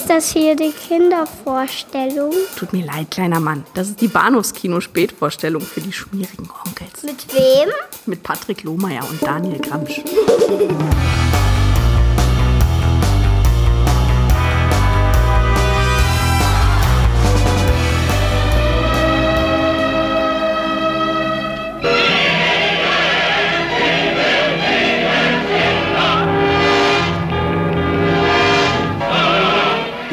Ist das hier die Kindervorstellung? Tut mir leid, kleiner Mann. Das ist die Bahnhofskino-Spätvorstellung für die schmierigen Onkels. Mit wem? Mit Patrick Lohmeier und Daniel Gramsch.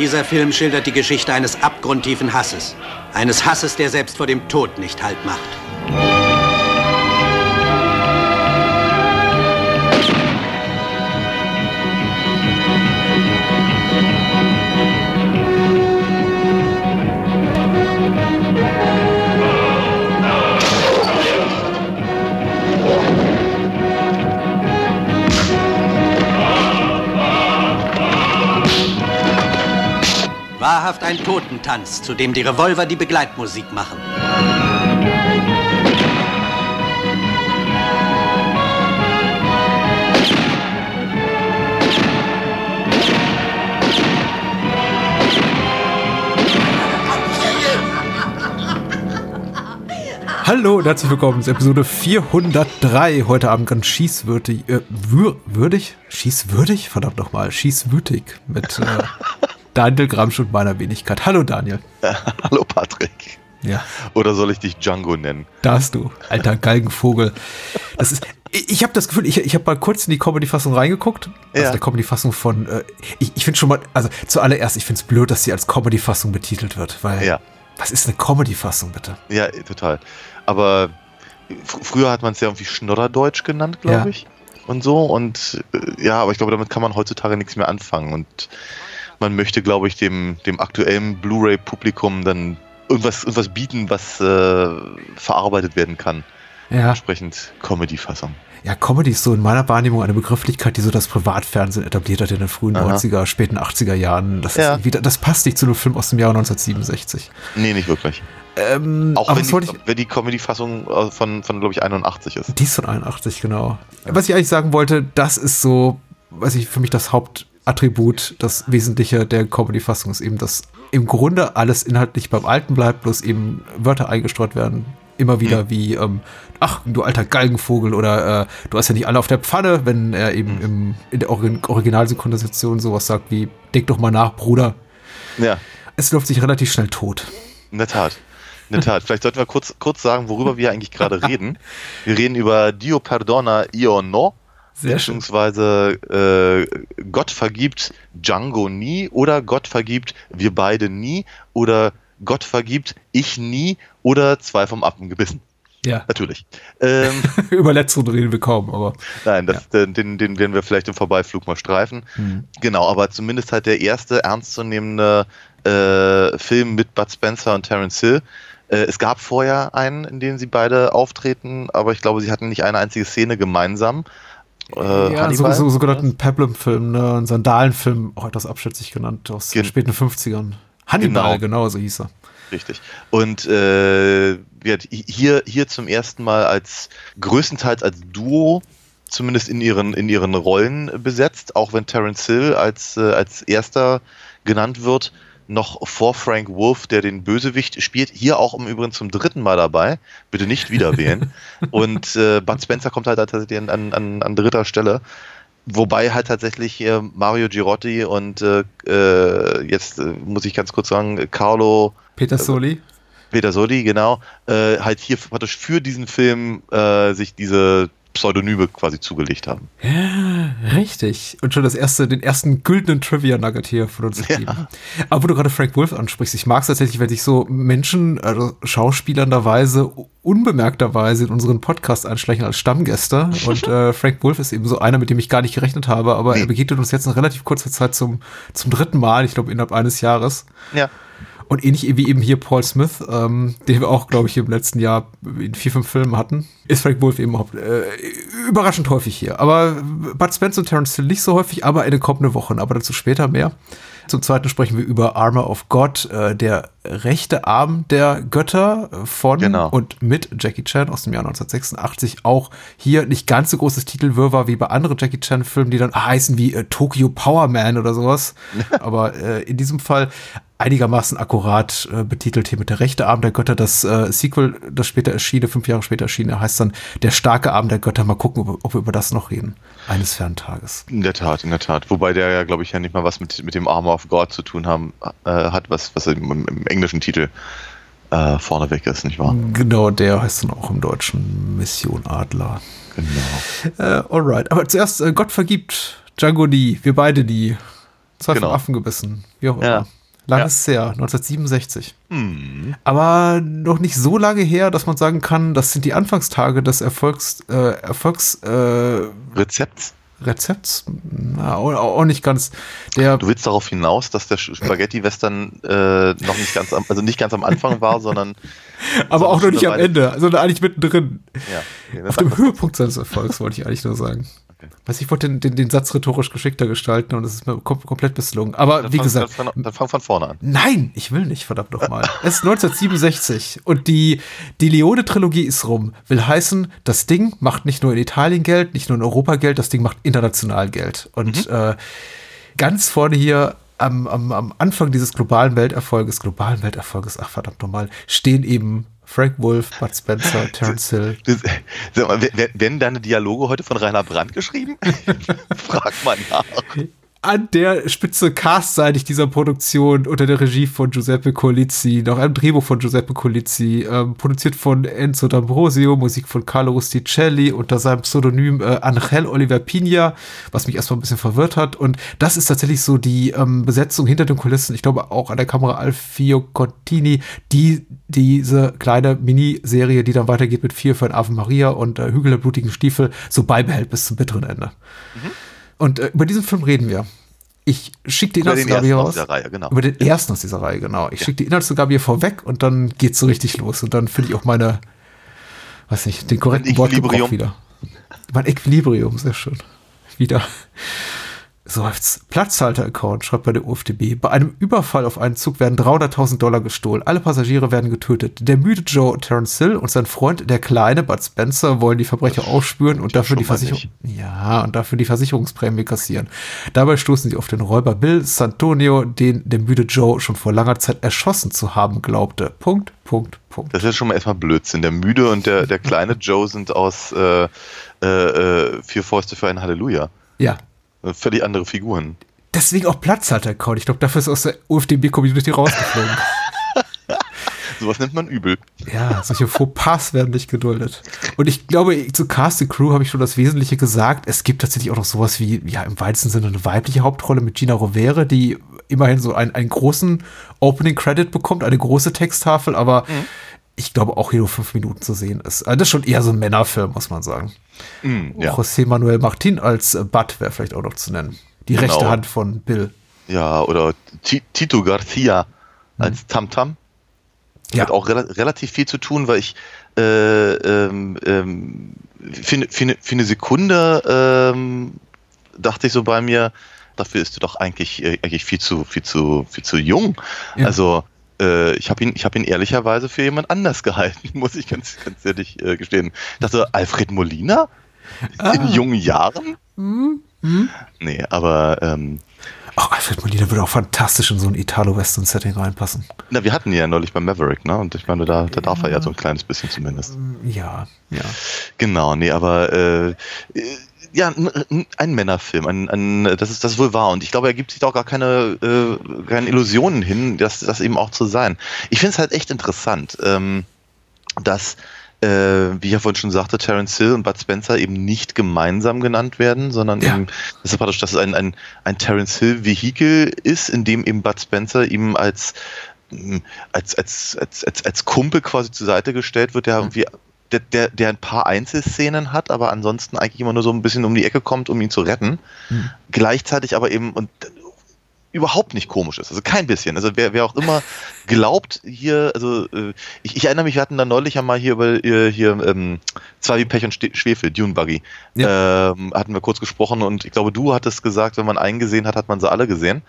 Dieser Film schildert die Geschichte eines abgrundtiefen Hasses. Eines Hasses, der selbst vor dem Tod nicht Halt macht. Wahrhaft ein Totentanz, zu dem die Revolver die Begleitmusik machen. Hallo und herzlich willkommen zu Episode 403. Heute Abend ganz schießwürdig, äh, wür würdig? Schießwürdig? Verdammt nochmal, schießwütig mit äh, Daniel Gramsch und meiner Wenigkeit. Hallo Daniel. Hallo Patrick. Ja. Oder soll ich dich Django nennen? Da hast du, alter Galgenvogel. Das ist, ich, ich habe das Gefühl, ich, ich habe mal kurz in die Comedy-Fassung reingeguckt. Also Ja. der Comedy-Fassung von, äh, ich, ich finde schon mal, also zuallererst, ich finde es blöd, dass sie als Comedy-Fassung betitelt wird, weil, Ja. was ist eine Comedy-Fassung bitte? Ja, total. Aber fr früher hat man es ja irgendwie Schnodderdeutsch genannt, glaube Ja. ich. Und so. Und äh, ja, aber ich glaube, damit kann man heutzutage nichts mehr anfangen. Und man möchte, glaube ich, dem, dem aktuellen Blu-ray-Publikum dann irgendwas, irgendwas bieten, was äh, verarbeitet werden kann. Ja. Entsprechend Comedy-Fassung. Ja, Comedy ist so in meiner Wahrnehmung eine Begrifflichkeit, die so das Privatfernsehen etabliert hat in den frühen Aha. 90er, späten 80er Jahren. Das, Ja. ist wieder, das passt nicht zu einem Film aus dem Jahr 1967. Nee, nicht wirklich. Ähm, Auch aber wenn die, ich, wenn die Comedy-Fassung äh, von, von glaube ich, 81 ist. Die ist von 81, genau. Was ich eigentlich sagen wollte, das ist so, weiß ich, für mich das Hauptattribut, das Wesentliche der Comedy-Fassung ist eben, dass im Grunde alles inhaltlich beim Alten bleibt, bloß eben Wörter eingestreut werden. Immer wieder wie, ähm, ach, du alter Galgenvogel oder äh, du hast ja nicht alle auf der Pfanne, wenn er eben im, in der Origin Originalsynchronisation sowas sagt wie, denk doch mal nach, Bruder. Ja. Es läuft sich relativ schnell tot. In der Tat. In der Tat. Vielleicht sollten wir kurz, kurz sagen, worüber wir eigentlich gerade reden. Wir reden über Dio perdona io no, Sehr beziehungsweise äh, Gott vergibt Django nie oder Gott vergibt wir beide nie oder Gott vergibt ich nie oder zwei vom Affen gebissen. Ja, Natürlich. Ähm, über letzteren reden wir kaum, aber nein, das, den, den, den werden wir vielleicht im Vorbeiflug mal streifen. hm. Genau, aber zumindest halt der erste ernstzunehmende äh, Film mit Bud Spencer und Terence Hill. Äh, es gab vorher einen, in dem sie beide auftreten, aber ich glaube, sie hatten nicht eine einzige Szene gemeinsam. Äh, ja, so, so, sogenannten Peplum-Film, ne? ein Sandalenfilm, auch etwas abschätzig genannt, aus den Gen- späten 50ern. Hannibal, Genau. genau, so hieß er. Richtig. Und äh, wird hier, hier zum ersten Mal als größtenteils als Duo, zumindest in ihren, in ihren Rollen besetzt, auch wenn Terence Hill als, äh, als erster genannt wird, noch vor Frank Wolf, der den Bösewicht spielt. Hier auch im Übrigen zum dritten Mal dabei. Bitte nicht wieder wählen. Und äh, Bud Spencer kommt halt tatsächlich an, an, an, dritter Stelle. Wobei halt tatsächlich äh, Mario Girotti und äh, äh, jetzt äh, muss ich ganz kurz sagen, Carlo Peter Soli. Peter Sodi, genau, äh, halt hier praktisch für diesen Film äh, sich diese Pseudonyme quasi zugelegt haben. Ja, richtig. Und schon das erste, den ersten güldenen Trivia-Nugget hier von uns gegeben. Aber wo du gerade Frank Wolf ansprichst, ich mag es tatsächlich, wenn sich so Menschen, also schauspielernderweise, unbemerkterweise in unseren Podcast einschleichen als Stammgäste. Und äh, Frank Wolf ist eben so einer, mit dem ich gar nicht gerechnet habe, aber er begegnet uns jetzt in relativ kurzer Zeit zum, zum dritten Mal, ich glaube innerhalb eines Jahres. Ja. Und ähnlich wie eben hier Paul Smith, ähm, den wir auch, glaube ich, im letzten Jahr in vier, fünf Filmen hatten, ist Frank Wolf eben auch, äh, überraschend häufig hier. Aber Bud Spence und Terence Hill nicht so häufig, aber in den kommenden Wochen, aber dazu später mehr. Zum Zweiten sprechen wir über Armor of God, äh, der rechte Arm der Götter von Genau. und mit Jackie Chan aus dem Jahr 1986. Auch hier nicht ganz so großes Titelwirrwarr wie bei anderen Jackie Chan-Filmen, die dann heißen wie äh, Tokyo Power Man oder sowas. Aber äh, in diesem Fall einigermaßen akkurat äh, betitelt hier mit der rechte Arm der Götter. Das äh, Sequel, das später erschiene, fünf Jahre später erschiene, heißt dann der starke Arm der Götter. Mal gucken, ob, ob wir über das noch reden. Eines fernen Tages. In der Tat, in der Tat. Wobei der ja, glaube ich, ja nicht mal was mit, mit dem Armor of God zu tun haben, äh, hat, was, was im, im englischen Titel äh, vorneweg ist, nicht wahr? Genau, der heißt dann auch im Deutschen Mission Adler. Genau. Äh, alright. Aber zuerst, äh, Gott vergibt Django die, wir beide die. Zwei Genau. Affen gebissen. Wie auch immer. Ja. Lange Ja. her, 1967. Hm. Aber noch nicht so lange her, dass man sagen kann, das sind die Anfangstage des Erfolgs, äh, Erfolgs, äh, Rezept. Rezepts. Na, auch, nicht ganz. Der, Du willst darauf hinaus, dass der Spaghetti-Western äh, noch nicht ganz am, also nicht ganz am Anfang war, sondern aber auch noch nicht am Ende, sondern eigentlich mittendrin. ja. Das Auf dem Höhepunkt seines Erfolgs, wollte ich eigentlich nur sagen. Weiß ich wollte den, den, den Satz rhetorisch geschickter gestalten und es ist mir kom komplett misslungen. Aber dann wie fang, gesagt, dann, fang- dann fang von vorne an. Nein, ich will nicht, verdammt nochmal. Es ist 1967 und die, die Leone-Trilogie ist rum. Will heißen, das Ding macht nicht nur in Italien Geld, nicht nur in Europa Geld, das Ding macht international Geld. Und äh, ganz vorne hier am, am, am Anfang dieses globalen Welterfolges, globalen Welterfolges, ach verdammt nochmal, stehen eben Frank Wolf, Bud Spencer, Terence Hill. Das, sag mal, wer- werden deine Dialoge heute von Rainer Brandt geschrieben? Frag mal nach. An der Spitze castseitig dieser Produktion unter der Regie von Giuseppe Colizzi, nach einem Drehbuch von Giuseppe Colizzi, ähm, produziert von Enzo D'Ambrosio, Musik von Carlo Rusticelli unter seinem Pseudonym äh, Angel Oliver Pina, was mich erstmal ein bisschen verwirrt hat. Und das ist tatsächlich so die ähm, Besetzung hinter den Kulissen. Ich glaube auch an der Kamera Alfio Contini, die diese kleine Miniserie, die dann weitergeht mit vier für ein Ave Maria und äh, Hügel der blutigen Stiefel, so beibehält bis zum bitteren Ende. Und äh, über diesen Film reden wir. Ich schicke die Inhaltsangabe hier raus. Reihe, genau. Über den ersten aus dieser Reihe, genau. Ich schicke die Inhaltsangabe hier vorweg und dann geht's so richtig los. Und dann finde ich auch meine, weiß nicht, den korrekten Wortgebrauch wieder. Mein Equilibrium, sehr schön. Wieder. Seufzt. Platzhalter-Account, schreibt bei der UFDB. Bei einem Überfall auf einen Zug werden 300.000 Dollar gestohlen. Alle Passagiere werden getötet. Der müde Joe Terence Hill und sein Freund, der kleine Bud Spencer, wollen die Verbrecher aufspüren und dafür die Versicherung, ja, und dafür die Versicherungsprämie kassieren. Dabei stoßen sie auf den Räuber Bill Santonio, den der müde Joe schon vor langer Zeit erschossen zu haben glaubte. Punkt, Punkt, Punkt. Das ist schon mal erstmal Blödsinn. Der Müde und der, der kleine Joe sind aus äh, äh, äh, Vier Fäuste für ein Halleluja. Ja. Äh, Völlig andere Figuren. Deswegen auch Platzhalter-Account. Ich glaube, dafür ist aus der UFDB-Community rausgeflogen. Sowas nennt man übel. Ja, solche Fauxpas werden nicht geduldet. Und ich glaube, zu Cast and Crew habe ich schon das Wesentliche gesagt. Es gibt tatsächlich auch noch sowas wie, ja, im weitesten Sinne eine weibliche Hauptrolle mit Gina Rovere, die immerhin so einen, einen großen Opening Credit bekommt, eine große Texttafel, aber ich glaube auch hier nur fünf Minuten zu sehen ist. Also das ist schon eher so ein Männerfilm, muss man sagen. Mm, ja. José Manuel Martin als äh, Bud wäre vielleicht auch noch zu nennen. Die Genau. rechte Hand von Bill. ja, oder Ti- Tito Garcia als Tamtam. Ja. Hat auch rela relativ viel zu tun, weil ich äh, ähm, ähm, für, eine- für, eine- für eine Sekunde ähm, dachte ich so bei mir, dafür ist er doch eigentlich, äh, eigentlich viel zu, viel zu, viel zu jung. Ja. Also äh, ich habe ihn, ich habe ihn ehrlicherweise für jemand anders gehalten, muss ich ganz, ganz ehrlich äh, gestehen. Ich dachte, Alfred Molina in jungen Jahren? Nee, aber ähm, Ach, Alfred Molina würde auch fantastisch in so ein Italo-Western-Setting reinpassen. na, wir hatten ihn ja neulich bei Maverick, ne? Und ich meine, da, da darf er ja so ein kleines bisschen zumindest. Ja, ja. Genau, nee, aber äh, äh, ja, ein Männerfilm, ein, ein, das ist das ist wohl wahr. Und ich glaube, er gibt sich da auch gar keine, äh, keine Illusionen hin, das, das eben auch zu sein. Ich finde es halt echt interessant, ähm, dass, äh, wie ich ja vorhin schon sagte, Terence Hill und Bud Spencer eben nicht gemeinsam genannt werden, sondern Ja. eben, das ist praktisch, dass es ein, ein, ein Terence Hill-Vehikel ist, in dem eben Bud Spencer ihm als als, als, als, als, als Kumpel quasi zur Seite gestellt wird, der irgendwie der, der, der ein paar Einzelszenen hat, aber ansonsten eigentlich immer nur so ein bisschen um die Ecke kommt, um ihn zu retten. Gleichzeitig aber eben und überhaupt nicht komisch ist. Also kein bisschen. Also wer, wer auch immer glaubt hier, also äh, ich, ich erinnere mich, wir hatten da neulich ja mal hier über äh, hier ähm, zwei wie Pech und Schwefel, Dune Buggy, ähm, hatten wir kurz gesprochen und ich glaube, du hattest gesagt, wenn man einen gesehen hat, hat man sie alle gesehen.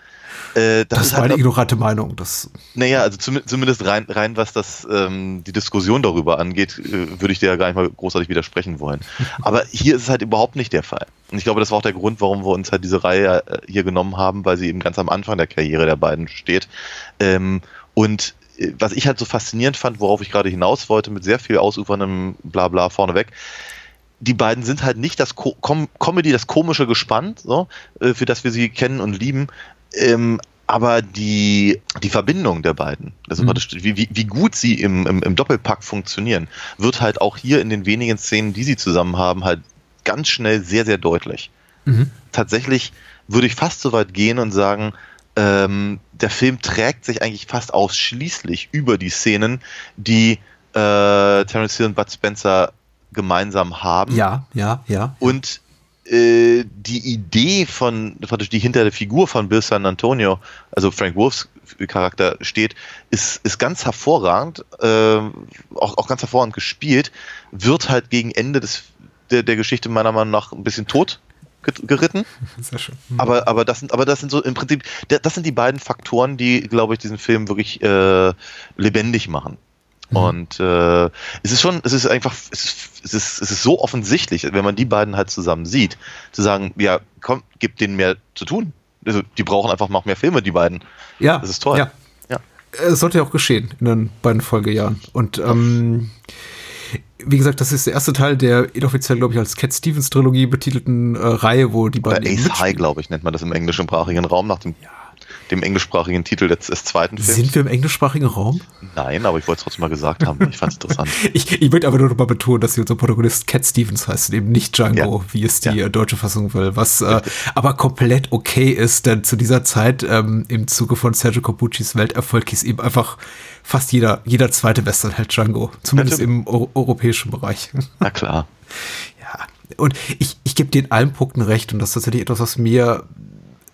Äh, das, das, ist meine halt, ignorante Meinung. Das naja, also zum, zumindest rein, rein was das ähm, die Diskussion darüber angeht, äh, würde ich dir ja gar nicht mal großartig widersprechen wollen. Aber hier ist es halt überhaupt nicht der Fall. Und ich glaube, das war auch der Grund, warum wir uns halt diese Reihe äh, hier genommen haben, weil sie eben ganz am Anfang der Karriere der beiden steht. Ähm, und äh, was ich halt so faszinierend fand, worauf ich gerade hinaus wollte, mit sehr viel ausuferndem Blabla vorneweg, die beiden sind halt nicht das Co Com Comedy, das komische Gespann, so, äh, für das wir sie kennen und lieben, ähm, aber die, die Verbindung der beiden, also mhm. wie, wie, gut sie im, im, im Doppelpack funktionieren, wird halt auch hier in den wenigen Szenen, die sie zusammen haben, halt ganz schnell sehr, sehr deutlich. Mhm. Tatsächlich würde ich fast so weit gehen und sagen, ähm, der Film trägt sich eigentlich fast ausschließlich über die Szenen, die äh, Terence Hill und Bud Spencer gemeinsam haben. Ja, ja, ja. Und äh, die Idee von, die hinter der Figur von Bill San Antonio, also Frank Wolfs Charakter steht, ist, ist ganz hervorragend, äh, auch, auch ganz hervorragend gespielt, wird halt gegen Ende des, der, der Geschichte meiner Meinung nach ein bisschen tot geritten. Sehr schön. Mhm. Aber, aber, das sind, aber das sind so im Prinzip, das sind die beiden Faktoren, die, glaube ich, diesen Film wirklich äh, lebendig machen. Mhm. Und äh, es ist schon, es ist einfach, es ist, es, ist, es ist so offensichtlich, wenn man die beiden halt zusammen sieht, zu sagen, ja, komm, gib denen mehr zu tun. Also die brauchen einfach noch mehr Filme, die beiden. Ja. Das ist toll. Ja. ja. Es sollte ja auch geschehen in den beiden Folgejahren. Und ähm, wie gesagt, das ist der erste Teil der inoffiziell, glaube ich, als Cat Stevens Trilogie betitelten äh, Reihe, wo die beiden. Ace High, glaube ich, nennt man das im englischsprachigen Raum nach dem ja dem englischsprachigen Titel des, des zweiten Films. Sind wir im englischsprachigen Raum? Nein, aber ich wollte es trotzdem mal gesagt haben. Ich fand es interessant. ich, ich möchte aber nur noch mal betonen, dass hier unser Protagonist Cat Stevens heißt eben nicht Django, ja. wie es die ja. Äh, deutsche Fassung will, was äh, aber komplett okay ist, denn zu dieser Zeit ähm, im Zuge von Sergio Corbucci's Welterfolg ist eben einfach fast jeder, jeder zweite Westernheld Django, zumindest Natürlich. im Euro europäischen Bereich. Na klar. ja, und ich, ich gebe dir in allen Punkten recht und das ist tatsächlich etwas, was mir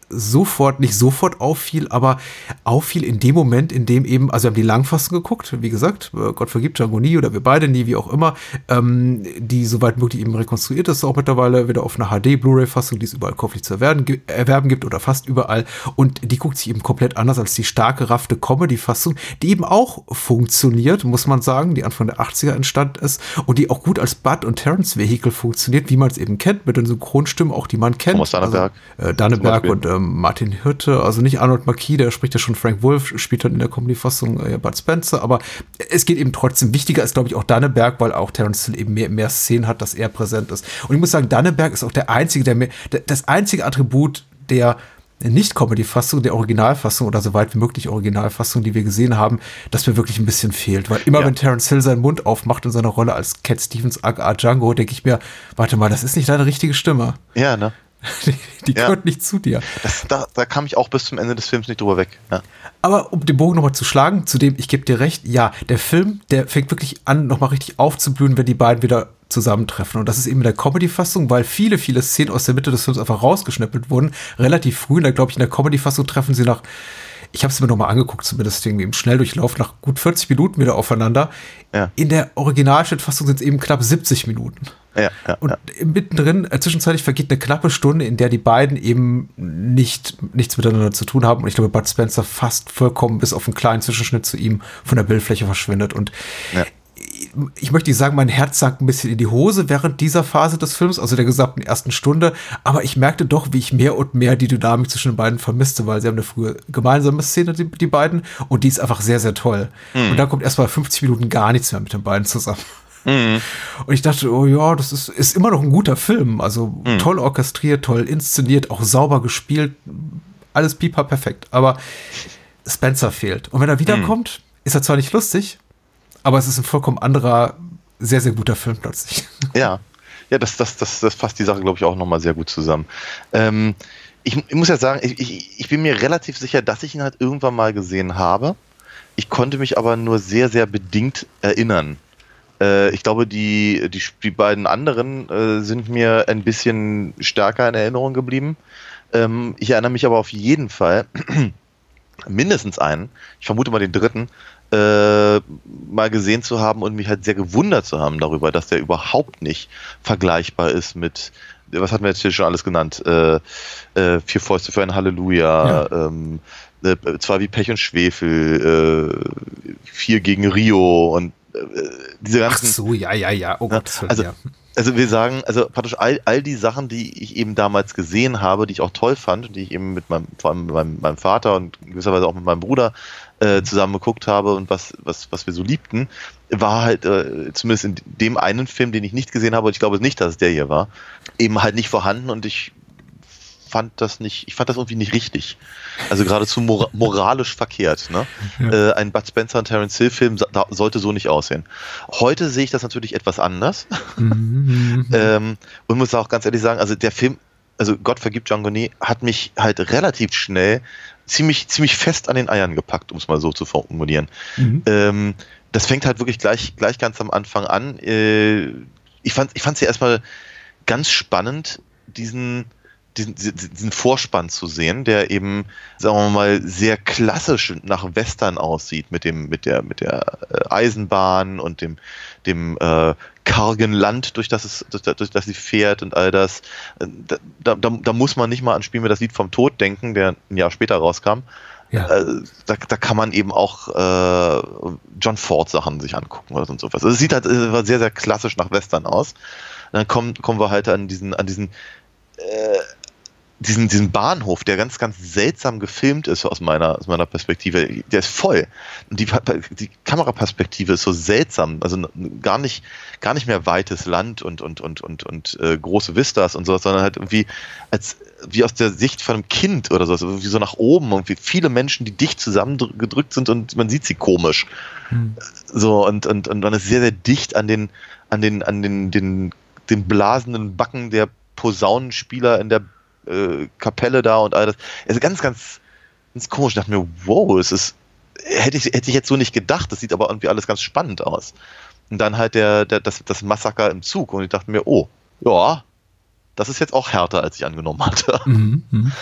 sofort, nicht sofort auffiel, aber auffiel in dem Moment, in dem eben, also wir haben die Langfassung geguckt, wie gesagt, äh, Gott vergibt Django nie oder wir beide nie, wie auch immer, ähm, die soweit möglich eben rekonstruiert ist, auch mittlerweile wieder auf einer HD-Blu-ray-Fassung, die es überall käuflich zu erwerben, erwerben gibt oder fast überall und die guckt sich eben komplett anders als die starke, raffte Comedy-Fassung, die eben auch funktioniert, muss man sagen, die Anfang der 80er entstand ist und die auch gut als Bud und Terrence-Vehikel funktioniert, wie man es eben kennt, mit den Synchronstimmen, auch die man kennt. Thomas Danneberg. Also, äh, Danneberg und ähm, Martin Hirte, also nicht Arnold Marquis, der spricht ja schon Frank Wolf, spielt dann in der Comedy-Fassung äh, Bud Spencer, aber es geht eben trotzdem. Wichtiger ist, glaube ich, auch Danneberg, weil auch Terence Hill eben mehr, mehr Szenen hat, dass er präsent ist. Und ich muss sagen, Danneberg ist auch der einzige, der mir, das einzige Attribut der nicht-Comedy-Fassung, der Originalfassung oder so weit wie möglich Originalfassung, die wir gesehen haben, das mir wirklich ein bisschen fehlt. Weil immer ja. wenn Terence Hill seinen Mund aufmacht in seiner Rolle als Cat Stevens aka Django, denke ich mir, warte mal, das ist nicht deine richtige Stimme. Ja, ne? Die, die ja. gehört nicht zu dir. Das, da, da kam ich auch bis zum Ende des Films nicht drüber weg. Ja. Aber um den Bogen nochmal zu schlagen, zu dem, ich gebe dir recht, ja, der Film, der fängt wirklich an, nochmal richtig aufzublühen, wenn die beiden wieder zusammentreffen. Und das ist eben in der Comedy-Fassung, weil viele, viele Szenen aus der Mitte des Films einfach rausgeschnippelt wurden. Relativ früh, da glaube ich, in der Comedy-Fassung treffen sie nach ich habe es mir nochmal angeguckt, zumindest irgendwie im Schnelldurchlauf, nach gut 40 Minuten wieder aufeinander. Ja. In der Originalschnittfassung sind es eben knapp 70 Minuten. Ja, ja, und ja. mittendrin, äh, zwischenzeitlich vergeht eine knappe Stunde, in der die beiden eben nicht, nichts miteinander zu tun haben. Und ich glaube, Bud Spencer fast vollkommen bis auf einen kleinen Zwischenschnitt zu ihm von der Bildfläche verschwindet. Und ja ich möchte nicht sagen, mein Herz sank ein bisschen in die Hose während dieser Phase des Films, also der gesamten ersten Stunde, aber ich merkte doch, wie ich mehr und mehr die Dynamik zwischen den beiden vermisste, weil sie haben eine frühe gemeinsame Szene, die, die beiden, und die ist einfach sehr, sehr toll. Mhm. Und da kommt erstmal 50 Minuten gar nichts mehr mit den beiden zusammen. Mhm. Und ich dachte, oh ja, das ist, ist immer noch ein guter Film. Also mhm. toll orchestriert, toll inszeniert, auch sauber gespielt. Alles pipa perfekt. Aber Spencer fehlt. Und wenn er wiederkommt, mhm. ist er zwar nicht lustig, aber es ist ein vollkommen anderer, sehr, sehr guter Film plötzlich. Ja, ja, das, das, das, das fasst die Sache, glaube ich, auch nochmal sehr gut zusammen. Ähm, ich, ich, muss ja sagen, ich, ich, ich bin mir relativ sicher, dass ich ihn halt irgendwann mal gesehen habe. Ich konnte mich aber nur sehr, sehr bedingt erinnern. Äh, ich glaube, die, die, die beiden anderen äh, sind mir ein bisschen stärker in Erinnerung geblieben. Ähm, ich erinnere mich aber auf jeden Fall mindestens einen, ich vermute mal den dritten, äh, mal gesehen zu haben und mich halt sehr gewundert zu haben darüber, dass der überhaupt nicht vergleichbar ist mit, was hatten wir jetzt hier schon alles genannt? Äh, äh, Vier Fäuste für ein Halleluja, ja. ähm, äh, zwar wie Pech und Schwefel, äh, vier gegen Rio und diese ganzen. Ach so, ja, ja, ja. Oh Gott, also, ja. also wir sagen, also praktisch all, all die Sachen, die ich eben damals gesehen habe, die ich auch toll fand und die ich eben mit meinem, vor allem mit meinem, meinem Vater und gewisserweise auch mit meinem Bruder äh, zusammen geguckt habe und was, was, was wir so liebten, war halt, äh, zumindest in dem einen Film, den ich nicht gesehen habe, und ich glaube nicht, dass es der hier war, eben halt nicht vorhanden und ich fand das nicht, ich fand das irgendwie nicht richtig. Also geradezu mor moralisch verkehrt. Ne? Ja. Äh, ein Bud Spencer und Terence Hill Film sollte so nicht aussehen. Heute sehe ich das natürlich etwas anders. Mhm. ähm, und muss auch ganz ehrlich sagen, also der Film, also Gott vergibt John Gonet, hat mich halt relativ schnell ziemlich, ziemlich fest an den Eiern gepackt, um es mal so zu formulieren. Mhm. Ähm, das fängt halt wirklich gleich, gleich ganz am Anfang an. Äh, ich fand es ich ja erstmal ganz spannend, diesen, diesen, diesen Vorspann zu sehen, der eben, sagen wir mal, sehr klassisch nach Western aussieht, mit dem, mit der, mit der äh, Eisenbahn und dem, dem äh, kargen Land, durch das es, durch, durch das sie fährt und all das. Da, da, da muss man nicht mal an Spiel mir das Lied vom Tod denken, der ein Jahr später rauskam. Ja. Äh, da, da kann man eben auch äh, John Ford Sachen sich angucken oder so und sowas. Also es sieht halt äh, sehr, sehr klassisch nach Western aus. Und dann kommen, kommen wir halt an diesen, an diesen äh, diesen, diesen Bahnhof, der ganz, ganz seltsam gefilmt ist aus meiner, aus meiner Perspektive, der ist voll. Und die, die Kameraperspektive ist so seltsam, also gar nicht, gar nicht mehr weites Land und, und, und, und, und äh, große Vistas und sowas, sondern halt irgendwie als, wie aus der Sicht von einem Kind oder so, also wie so nach oben, irgendwie viele Menschen, die dicht zusammengedrückt sind und man sieht sie komisch. Hm. So, und, und, und man ist sehr, sehr dicht an den, an den, an den, den, den blasenden Backen der Posaunenspieler in der äh, Kapelle da und all das. Also ganz, ganz, ganz komisch. Ich dachte mir, wow, es ist, hätte ich, hätte ich jetzt so nicht gedacht. Das sieht aber irgendwie alles ganz spannend aus. Und dann halt der, der, das, das Massaker im Zug. Und ich dachte mir, oh, ja, das ist jetzt auch härter, als ich angenommen hatte. Mhm, mh.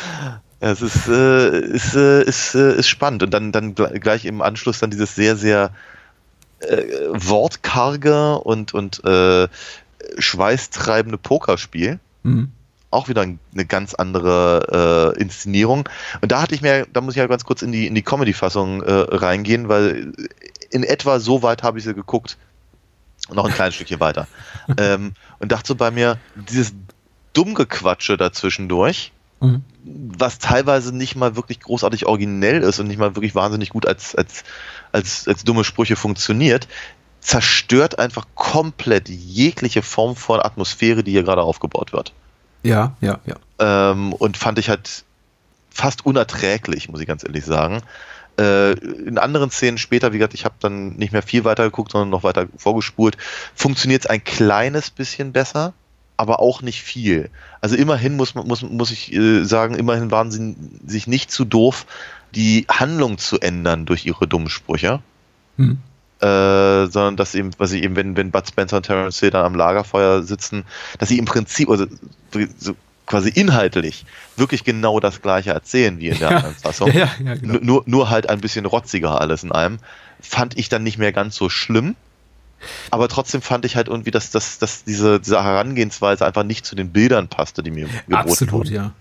Es ist, äh, ist, äh, ist, äh, ist spannend. Und dann, dann gleich im Anschluss dann dieses sehr, sehr äh, wortkarge und, und äh, schweißtreibende Pokerspiel. Mhm auch wieder eine ganz andere äh, Inszenierung. Und da hatte ich mir, da muss ich ja ganz kurz in die, in die Comedy-Fassung äh, reingehen, weil in etwa so weit habe ich sie geguckt. Noch ein kleines Stückchen weiter. ähm, und dachte so bei mir, dieses Dummgequatsche dazwischendurch, mhm. was teilweise nicht mal wirklich großartig originell ist und nicht mal wirklich wahnsinnig gut als, als, als, als dumme Sprüche funktioniert, zerstört einfach komplett jegliche Form von Atmosphäre, die hier gerade aufgebaut wird. Ja, ja, ja. Ähm, und fand ich halt fast unerträglich, muss ich ganz ehrlich sagen. Äh, in anderen Szenen später, wie gesagt, ich habe dann nicht mehr viel weiter geguckt, sondern noch weiter vorgespult, funktioniert es ein kleines bisschen besser, aber auch nicht viel. Also immerhin muss, muss, muss ich äh, sagen, immerhin waren sie sich nicht zu doof, die Handlung zu ändern durch ihre dummen Sprüche. Hm. Äh, sondern dass eben, was ich eben, wenn, wenn Bud Spencer und Terence Hill dann am Lagerfeuer sitzen, dass sie im Prinzip, also so quasi inhaltlich wirklich genau das gleiche erzählen wie in der ja, anderen Fassung. Ja, ja, genau. nur, nur halt ein bisschen rotziger alles in einem. Fand ich dann nicht mehr ganz so schlimm. Aber trotzdem fand ich halt irgendwie, dass, dass, dass diese, diese Herangehensweise einfach nicht zu den Bildern passte, die mir geboten Absolut, wurden. ja.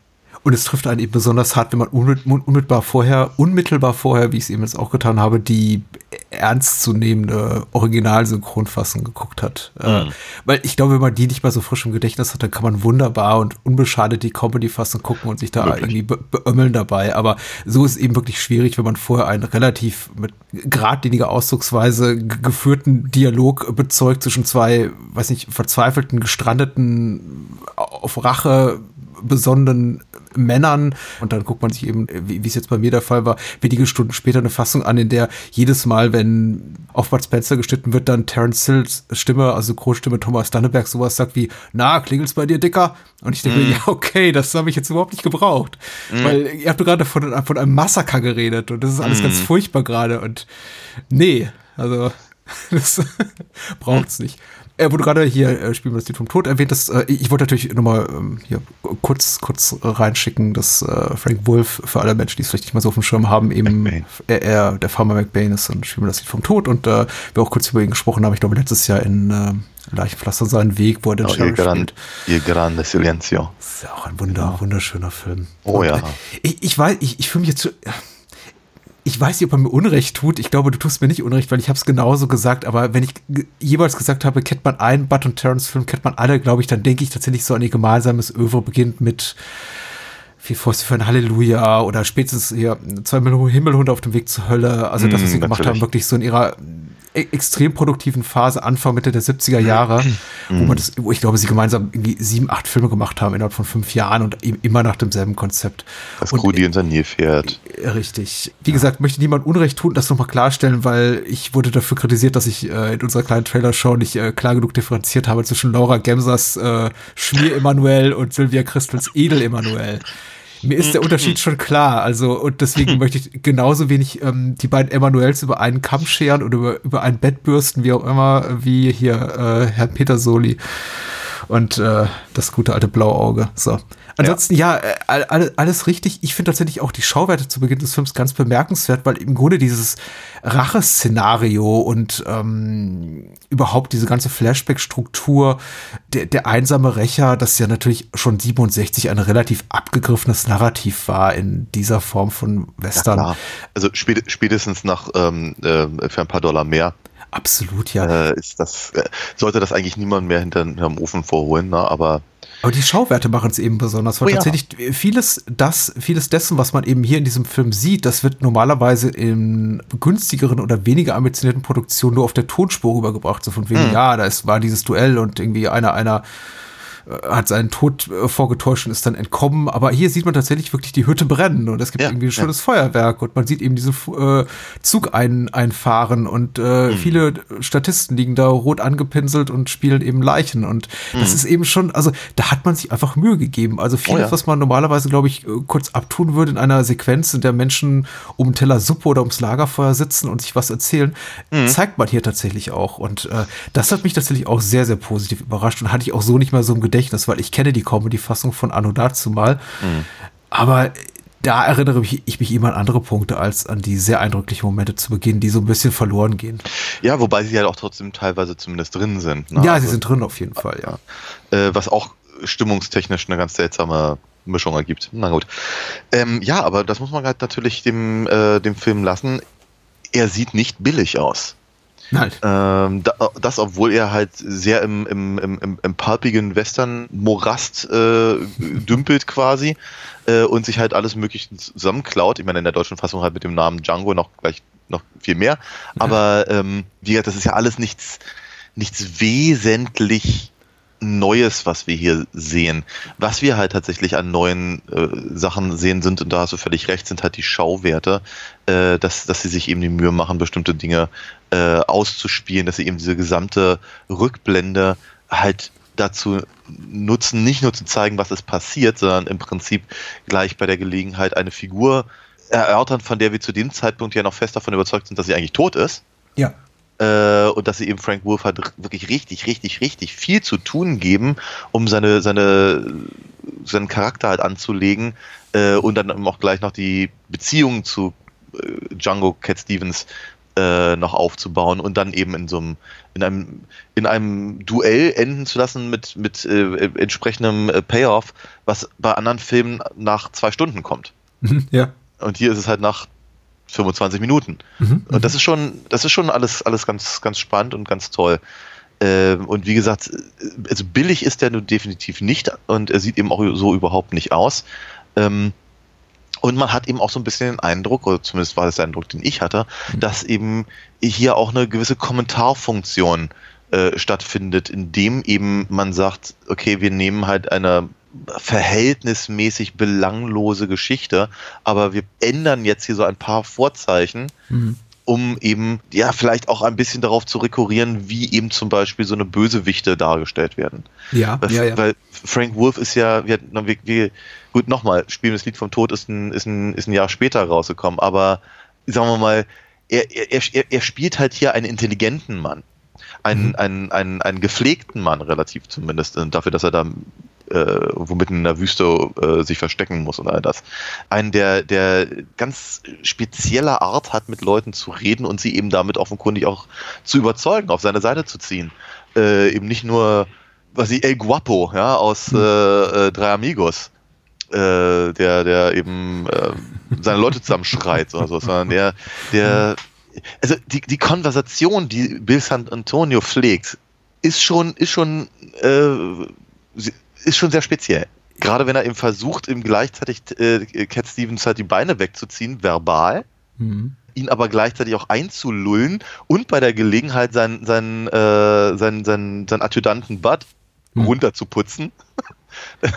Und es trifft einen eben besonders hart, wenn man unmittelbar vorher, unmittelbar vorher, wie ich es eben jetzt auch getan habe, die ernstzunehmende Originalsynchronfassung geguckt hat. Äh, mhm. Weil ich glaube, wenn man die nicht mal so frisch im Gedächtnis hat, dann kann man wunderbar und unbeschadet die Comedy-Fassung gucken und sich da wirklich? irgendwie be beömmeln dabei. Aber so ist es eben wirklich schwierig, wenn man vorher einen relativ mit geradliniger Ausdrucksweise geführten Dialog bezeugt zwischen zwei, weiß nicht, verzweifelten, gestrandeten, auf Rache besonnenen Männern. Und dann guckt man sich eben, wie es jetzt bei mir der Fall war, wenige Stunden später eine Fassung an, in der jedes Mal, wenn auf Bud Spencer geschnitten wird, dann Terence Hills Stimme, also Großstimme Thomas Danneberg sowas sagt wie, na, klingelt's bei dir, Dicker? Und ich denke mm. mir, ja, okay, das habe ich jetzt überhaupt nicht gebraucht. Mm. Weil ihr habt gerade von, von einem Massaker geredet und das ist alles mm. ganz furchtbar gerade und nee, also das braucht's nicht. Äh, wo du gerade hier äh, wir das Lied vom Tod erwähnt hast, äh, ich wollte natürlich nochmal ähm, hier kurz, kurz reinschicken, dass äh, Frank Wolf für alle Menschen, die es vielleicht nicht mal so auf dem Schirm haben, eben er, er, der Farmer McBain ist und Spielen wir das Lied vom Tod und äh, wir auch kurz über ihn gesprochen haben, ich glaube letztes Jahr in äh, Leichenpflaster seinen Weg, wo er den oh, Sheriff ihr, Gran, ihr Grande Silencio. Das ist ja auch ein wunder, wunderschöner Film. Oh und, ja. Ich, ich weiß, ich, ich fühle mich jetzt so, ich weiß nicht, ob er mir Unrecht tut. Ich glaube, du tust mir nicht Unrecht, weil ich habe es genauso gesagt. Aber wenn ich jeweils gesagt habe, kennt man einen Butt und Terrence Film, kennt man alle, glaube ich, dann denke ich tatsächlich so an ihr gemeinsames Övre beginnt mit wie Fäuste für ein Halleluja oder spätestens hier zwei Himmelhunde auf dem Weg zur Hölle. Also das, was sie Mm, gemacht natürlich. haben, wirklich so in ihrer extrem produktiven Phase, Anfang, Mitte der 70er Jahre, wo man das, wo ich glaube, sie gemeinsam irgendwie sieben, acht Filme gemacht haben innerhalb von fünf Jahren und immer nach demselben Konzept. Das Und- Krudi in sein Nilpferd. Richtig. Wie gesagt, möchte niemand Unrecht tun, das nochmal klarstellen, weil ich wurde dafür kritisiert, dass ich äh, in unserer kleinen Trailer-Show nicht äh, klar genug differenziert habe zwischen Laura Gemsers äh, Schmier-Emanuel und Sylvia Christels Edel-Emanuel. Mir ist der Unterschied schon klar, also und deswegen möchte ich genauso wenig ähm, die beiden Emanuels über einen Kamm scheren oder über, über ein Bett bürsten, wie auch immer, wie hier äh, Herr Peter Soli und äh, das gute alte Blauauge. So. Ansonsten, ja, äh, all- all- alles richtig. Ich finde tatsächlich auch die Schauwerte zu Beginn des Films ganz bemerkenswert, weil im Grunde dieses Racheszenario und ähm, überhaupt diese ganze Flashback-Struktur, der, der einsame Rächer, das ja natürlich schon 67 ein relativ abgegriffenes Narrativ war in dieser Form von Western. Klar. Also spät, spätestens nach ähm, äh, für ein paar Dollar mehr Absolut, ja. äh, ist das, äh, sollte das eigentlich niemand mehr hinter, hinterm Ofen vorholen, ne? aber Aber die Schauwerte machen es eben besonders, weil Oh ja. tatsächlich vieles, das, vieles dessen, was man eben hier in diesem Film sieht, das wird normalerweise in günstigeren oder weniger ambitionierten Produktionen nur auf der Tonspur rübergebracht. So von wegen, Mhm. ja, da ist, war dieses Duell und irgendwie einer, einer hat seinen Tod äh, vorgetäuscht und ist dann entkommen. Aber hier sieht man tatsächlich wirklich die Hütte brennen und es gibt Ja, irgendwie ein schönes Feuerwerk und man sieht eben diesen äh, Zug ein, einfahren und äh, Mhm. viele Statisten liegen da rot angepinselt und spielen eben Leichen und das ist eben schon, also da hat man sich einfach Mühe gegeben. Also vieles, Mhm. Oh ja. was man normalerweise, glaube ich, äh, kurz abtun würde in einer Sequenz, in der Menschen um einen Teller Suppe oder ums Lagerfeuer sitzen und sich was erzählen, Mhm. zeigt man hier tatsächlich auch. Und äh, das hat mich tatsächlich auch sehr, sehr positiv überrascht und hatte ich auch so nicht mehr so im Gedächtnis, weil ich kenne die Comedy-Fassung von Anno dazu mal. Mhm. Aber da erinnere mich, ich mich immer an andere Punkte als an die sehr eindrücklichen Momente zu Beginn, die so ein bisschen verloren gehen. ja, wobei sie halt auch trotzdem teilweise zumindest drin sind. Ne? ja, Also, sie sind drin auf jeden Fall, ja. äh, was auch stimmungstechnisch eine ganz seltsame Mischung ergibt. Na gut. Ähm, ja, aber das muss man halt natürlich dem, äh, dem Film lassen. Er sieht nicht billig aus. Nein. Ähm, da, das, obwohl er halt sehr im, im, im, im, im palpigen Western-Morast äh, dümpelt quasi äh, und sich halt alles Mögliche zusammenklaut. Ich meine, in der deutschen Fassung halt mit dem Namen Django noch gleich noch viel mehr. Aber ähm, wie gesagt, das ist ja alles nichts, nichts wesentlich Neues, was wir hier sehen. Was wir halt tatsächlich an neuen äh, Sachen sehen sind, und da hast du völlig recht, sind halt die Schauwerte, äh, dass, dass sie sich eben die Mühe machen, bestimmte Dinge äh, auszuspielen, dass sie eben diese gesamte Rückblende halt dazu nutzen, nicht nur zu zeigen, was ist passiert, sondern im Prinzip gleich bei der Gelegenheit eine Figur erörtern, von der wir zu dem Zeitpunkt ja noch fest davon überzeugt sind, dass sie eigentlich tot ist Ja. äh, und dass sie eben Frank Wolf r- wirklich richtig, richtig, richtig viel zu tun geben, um seine, seine, seinen Charakter halt anzulegen äh, und dann eben auch gleich noch die Beziehung zu äh, Django Cat Stevens äh, noch aufzubauen und dann eben in so einem in einem in einem Duell enden zu lassen mit mit äh, entsprechendem äh, Payoff, was bei anderen Filmen nach zwei Stunden kommt. Mhm, ja. Und hier ist es halt nach 25 Minuten. Mhm. Und das ist schon, das ist schon alles, alles ganz, ganz spannend und ganz toll. Ähm, und wie gesagt, also billig ist der nun definitiv nicht und er sieht eben auch so überhaupt nicht aus. Ähm, und man hat eben auch so ein bisschen den Eindruck, oder zumindest war das der Eindruck, den ich hatte, dass eben hier auch eine gewisse Kommentarfunktion äh, stattfindet, indem eben man sagt, okay, wir nehmen halt eine verhältnismäßig belanglose Geschichte, aber wir ändern jetzt hier so ein paar Vorzeichen, Mhm. Um eben, ja, vielleicht auch ein bisschen darauf zu rekurrieren, wie eben zum Beispiel so eine Bösewichte dargestellt werden. Ja, Weil, ja, ja. weil Frank Wolf ist ja, wir, wir, wir gut, nochmal, Spielen das Lied vom Tod ist ein, ist, ein, ist ein Jahr später rausgekommen, aber sagen wir mal, er, er, er, er spielt halt hier einen intelligenten Mann. einen, Mhm. einen, einen, einen gepflegten Mann, relativ zumindest, äh, dafür, dass er da äh, womit in der Wüste äh, sich verstecken muss und all das. Einen, der, der ganz spezieller Art hat, mit Leuten zu reden und sie eben damit offenkundig auch zu überzeugen, auf seine Seite zu ziehen. Äh, eben nicht nur, was ich, El Guapo, ja, aus äh, äh, Drei Amigos, äh, der, der eben äh, seine Leute zusammenschreit oder so, sondern der, der, also die, die Konversation, die Bill San Antonio pflegt, ist schon, ist schon, äh, ist schon sehr speziell. Gerade wenn er eben versucht, ihm gleichzeitig äh, Cat Stevens halt die Beine wegzuziehen, verbal, Mhm. ihn aber gleichzeitig auch einzulullen und bei der Gelegenheit seinen, seinen, äh, seinen, seinen, seinen Adjutanten Bud Hm. runterzuputzen.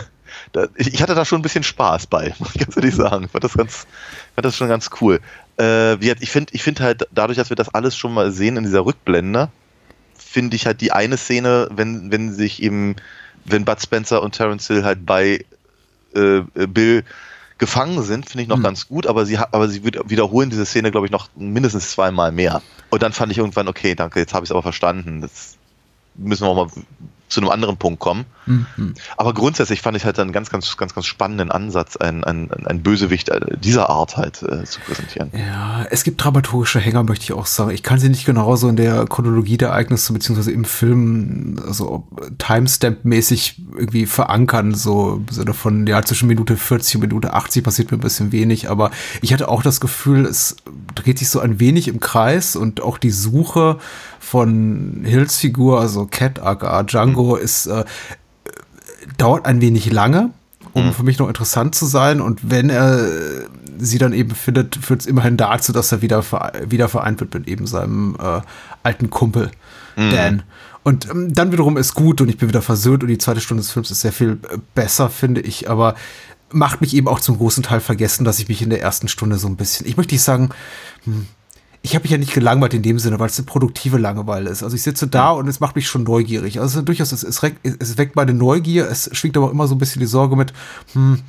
Ich hatte da schon ein bisschen Spaß bei, muss ich ganz ehrlich sagen. Ich fand das, ganz, fand das schon ganz cool. Äh, ich finde ich find halt, dadurch, dass wir das alles schon mal sehen in dieser Rückblende, finde ich halt die eine Szene, wenn, wenn sich eben, wenn Bud Spencer und Terence Hill halt bei äh, äh, Bill gefangen sind, finde ich noch Hm. ganz gut, aber sie, aber sie wiederholen diese Szene, glaube ich, noch mindestens zweimal mehr. Und dann fand ich irgendwann, okay, danke, jetzt habe ich es aber verstanden. Jetzt müssen wir auch mal zu einem anderen Punkt kommen. Mhm. Aber grundsätzlich fand ich halt einen ganz, ganz, ganz, ganz spannenden Ansatz, ein, ein, ein Bösewicht äh, dieser Art halt äh, zu präsentieren. Ja, es gibt dramaturgische Hänger, möchte ich auch sagen. Ich kann sie nicht genauso in der Chronologie der Ereignisse beziehungsweise im Film also Timestamp-mäßig irgendwie verankern, so im Sinne von, ja, zwischen Minute 40 und Minute 80 passiert mir ein bisschen wenig, aber ich hatte auch das Gefühl, es dreht sich so ein wenig im Kreis und auch die Suche von Hills Figur, also Cat aka Django, ist äh, dauert ein wenig lange, um für mich noch interessant zu sein. Und wenn er sie dann eben findet, führt es immerhin dazu, dass er wieder, wieder vereint wird mit eben seinem äh, alten Kumpel Dan. Und ähm, dann wiederum ist gut und ich bin wieder versöhnt und die zweite Stunde des Films ist sehr viel äh, besser, finde ich, aber macht mich eben auch zum großen Teil vergessen, dass ich mich in der ersten Stunde so ein bisschen, ich möchte nicht sagen, ich habe mich ja nicht gelangweilt in dem Sinne, weil es eine produktive Langeweile ist. Also ich sitze da und es macht mich schon neugierig. Also durchaus, es, es, es weckt meine Neugier, es schwingt aber immer so ein bisschen die Sorge mit, hm,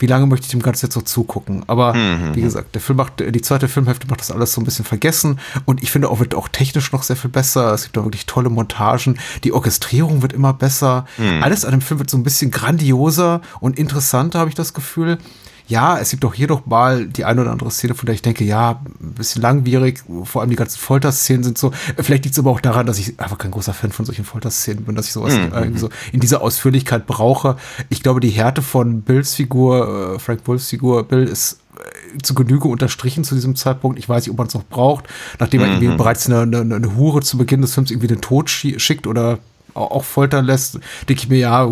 wie lange möchte ich dem Ganzen jetzt noch zugucken? Aber wie gesagt, der Film macht, die zweite Filmhälfte macht das alles so ein bisschen vergessen und ich finde auch, wird auch technisch noch sehr viel besser. Es gibt da wirklich tolle Montagen. Die Orchestrierung wird immer besser. Alles an dem Film wird so ein bisschen grandioser und interessanter, habe ich das Gefühl. Ja, es gibt auch hier doch mal die eine oder andere Szene, von der ich denke, ja, ein bisschen langwierig, vor allem die ganzen Folterszenen sind so. Vielleicht liegt es aber auch daran, dass ich einfach kein großer Fan von solchen Folterszenen bin, dass ich sowas Mhm. irgendwie so in dieser Ausführlichkeit brauche. Ich glaube, die Härte von Bills Figur, äh, Frank Wolfs Figur, Bill ist äh, zu Genüge unterstrichen zu diesem Zeitpunkt. Ich weiß nicht, ob man es noch braucht, nachdem er Mhm. irgendwie bereits eine, eine, eine Hure zu Beginn des Films irgendwie den Tod schi- schickt oder auch, foltern lässt, denke ich mir, ja,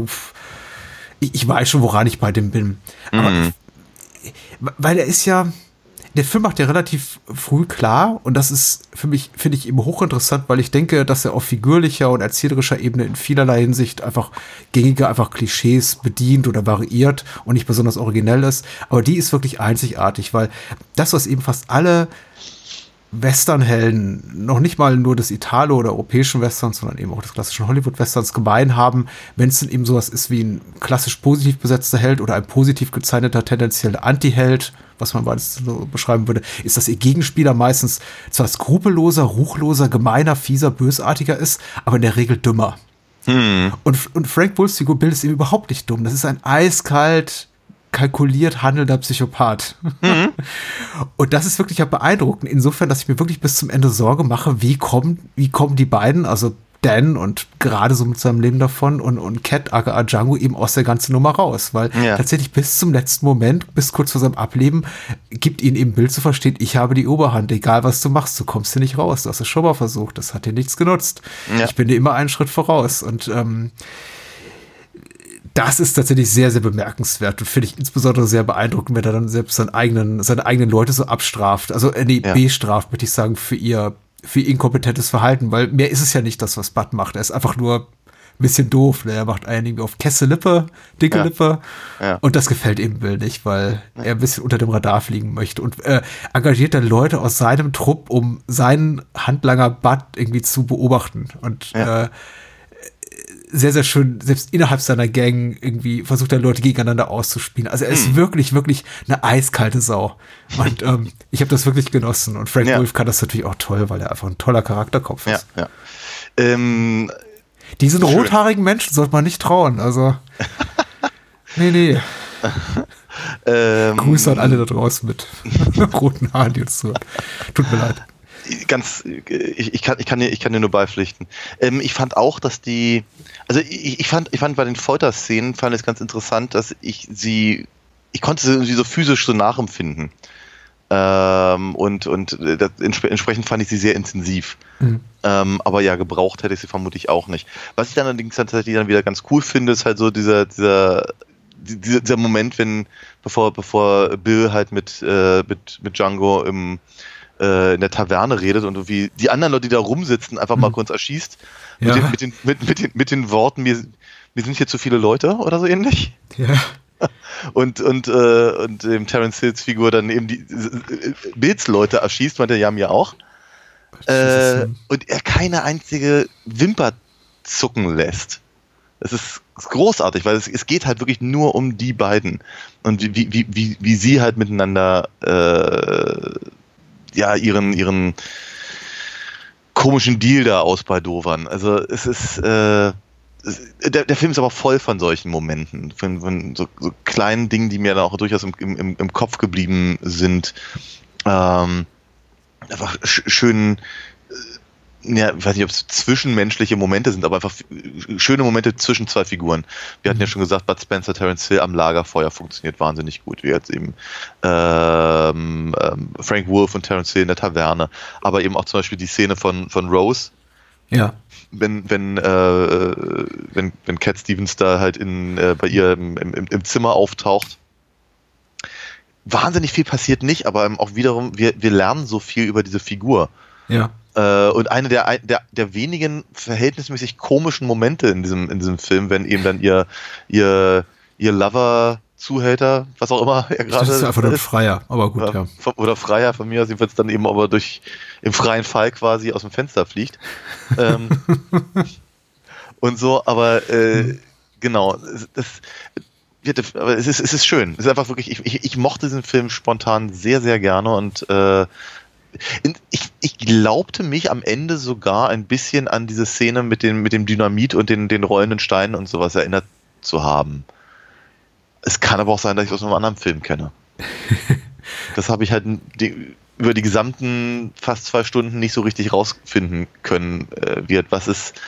ich, ich weiß schon, woran ich bei dem bin. Aber Mhm. Weil er ist ja, der Film macht ja relativ früh klar und das ist für mich, finde ich eben hochinteressant, weil ich denke, dass er auf figürlicher und erzählerischer Ebene in vielerlei Hinsicht einfach gängige, einfach Klischees bedient oder variiert und nicht besonders originell ist. Aber die ist wirklich einzigartig, weil das, was eben fast alle Westernhelden, noch nicht mal nur des Italo- oder europäischen Westerns, sondern eben auch des klassischen Hollywood-Westerns gemein haben, wenn es dann eben sowas ist wie ein klassisch positiv besetzter Held oder ein positiv gezeichneter tendenziell Anti-Held, was man beides so beschreiben würde, ist, dass ihr Gegenspieler meistens zwar skrupelloser, ruchloser, gemeiner, fieser, bösartiger ist, aber in der Regel dümmer. Und, und Frank Bulls Figur Bill ist eben überhaupt nicht dumm. Das ist ein eiskalt, kalkuliert handelnder Psychopath. Und das ist wirklich ja beeindruckend. Insofern, dass ich mir wirklich bis zum Ende Sorge mache, wie kommen, wie kommen die beiden, also Dan und gerade so mit seinem Leben davon und, und Cat, aka Django, eben aus der ganzen Nummer raus. Weil Ja. tatsächlich bis zum letzten Moment, bis kurz vor seinem Ableben, gibt ihnen eben Bill zu verstehen, ich habe die Oberhand, egal was du machst, du kommst hier nicht raus. Du hast es schon mal versucht, das hat dir nichts genutzt. Ja. Ich bin dir immer einen Schritt voraus. Und ähm, das ist tatsächlich sehr, sehr bemerkenswert und finde ich insbesondere sehr beeindruckend, wenn er dann selbst seinen eigenen, seine eigenen Leute so abstraft. Also, äh, nee, Ja. bestraft, würde ich sagen, für ihr, für ihr inkompetentes Verhalten, weil mehr ist es ja nicht das, was Bud macht. Er ist einfach nur ein bisschen doof. Ne? Er macht einen irgendwie auf Kesselippe, dicke Ja. Lippe. Ja. Und das gefällt ihm Bill nicht, weil er ein bisschen unter dem Radar fliegen möchte und äh, engagiert dann Leute aus seinem Trupp, um seinen Handlanger Bud irgendwie zu beobachten. Und äh, sehr, sehr schön, selbst innerhalb seiner Gang irgendwie versucht er Leute gegeneinander auszuspielen. Also er Hm. ist wirklich, wirklich eine eiskalte Sau. Und ähm, ich habe das wirklich genossen. Und Frank Ja. Wolf kann das natürlich auch toll, weil er einfach ein toller Charakterkopf Ja, ist. ja. Ähm, Diesen Schön. rothaarigen Menschen sollte man nicht trauen. Also. Nee, nee. ähm, Grüße an alle da draußen mit roten Haaren, die uns zuhören. Tut mir leid. Ganz, ich, ich, kann, ich, kann dir, ich kann dir nur beipflichten. Ähm, ich fand auch, dass die, also ich, ich, fand, ich fand bei den Folterszenen fand es ganz interessant, dass ich sie, ich konnte sie irgendwie so physisch so nachempfinden. Ähm, und und äh, das, entsp entsprechend fand ich sie sehr intensiv. Mhm. Ähm, aber ja, gebraucht hätte ich sie vermutlich auch nicht. Was ich dann allerdings tatsächlich dann wieder ganz cool finde, ist halt so dieser, dieser, dieser, dieser Moment, wenn, bevor, bevor Bill halt mit, äh, mit, mit Django im, äh, in der Taverne redet und wie die anderen Leute, die da rumsitzen, einfach mal Mhm. kurz erschießt. Ja. Mit, den, mit, den, mit, mit, den, mit den Worten, mir, mir sind hier zu viele Leute oder so ähnlich. Ja. Und, und, äh, und ähm, Terence Hills Figur dann eben die äh, Bills Leute erschießt, meinte ja mir auch. Äh, und er keine einzige Wimper zucken lässt. Das ist, ist großartig, weil es, es geht halt wirklich nur um die beiden und wie, wie, wie, wie, wie sie halt miteinander äh, ja ihren, ihren komischen Deal da ausbaldowern. Also es ist äh, der, der Film ist aber voll von solchen Momenten, von, von so, so kleinen Dingen, die mir dann auch durchaus im, im, im Kopf geblieben sind. Ähm, einfach sch schön, äh, ja, ich weiß nicht, ob es zwischenmenschliche Momente sind, aber einfach f- schöne Momente zwischen zwei Figuren. Wir hatten ja schon gesagt, Bud Spencer, Terence Hill am Lagerfeuer funktioniert wahnsinnig gut, wie jetzt eben ähm, ähm, Frank Wolf und Terence Hill in der Taverne, aber eben auch zum Beispiel die Szene von, von Rose, Ja. wenn, wenn, äh, wenn, wenn Cat Stevens da halt in, äh, bei ihr im, im, im Zimmer auftaucht. Wahnsinnig viel passiert nicht, aber auch wiederum, wir, wir lernen so viel über diese Figur. Ja. Äh, und eine der, der, der wenigen verhältnismäßig komischen Momente in diesem, in diesem Film, wenn eben dann ihr, ihr, ihr Lover, Zuhälter, was auch immer er gerade Das ist einfach nur ein Freier, aber gut, ja. vom- oder Freier von mir aus, jedenfalls dann eben aber durch im freien Fall quasi aus dem Fenster fliegt. ähm, und so, aber äh, genau, es- das, wird- aber es ist, es ist schön. Es ist einfach wirklich, ich, ich, ich mochte diesen Film spontan sehr, sehr gerne und äh, ich, ich glaubte mich am Ende sogar ein bisschen an diese Szene mit dem, mit dem Dynamit und den, den rollenden Steinen und sowas erinnert zu haben. Es kann aber auch sein, dass ich es aus einem anderen Film kenne. Das habe ich halt die, über die gesamten fast zwei Stunden nicht so richtig rausfinden können, äh, wie etwas ist.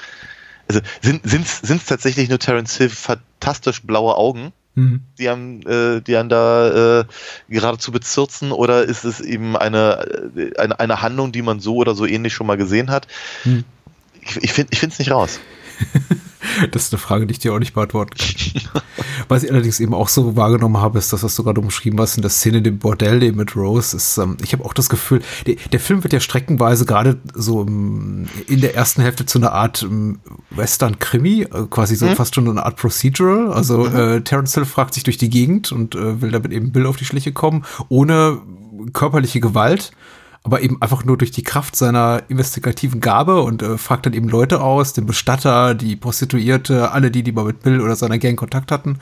Also sind es tatsächlich nur Terence Hill fantastisch blaue Augen, Mhm. die einem, äh, die einen da äh, geradezu bezirzen, oder ist es eben eine, äh, eine, eine Handlung, die man so oder so ähnlich schon mal gesehen hat? Hm. Ich, ich finde es nicht raus. Das ist eine Frage, die ich dir auch nicht beantworten kann. Was ich allerdings eben auch so wahrgenommen habe, ist das, was du gerade umschrieben hast, in der Szene dem Bordell eben mit Rose, ist, ähm, ich habe auch das Gefühl, der, der Film wird ja streckenweise gerade so im, in der ersten Hälfte zu einer Art ähm, Western-Krimi, äh, quasi so fast schon eine Art Procedural. Also äh, Terence Hill fragt sich durch die Gegend und äh, will damit eben Bill auf die Schliche kommen, ohne körperliche Gewalt aber eben einfach nur durch die Kraft seiner investigativen Gabe und äh, fragt dann eben Leute aus, den Bestatter, die Prostituierte, alle die, die mal mit Bill oder seiner Gang Kontakt hatten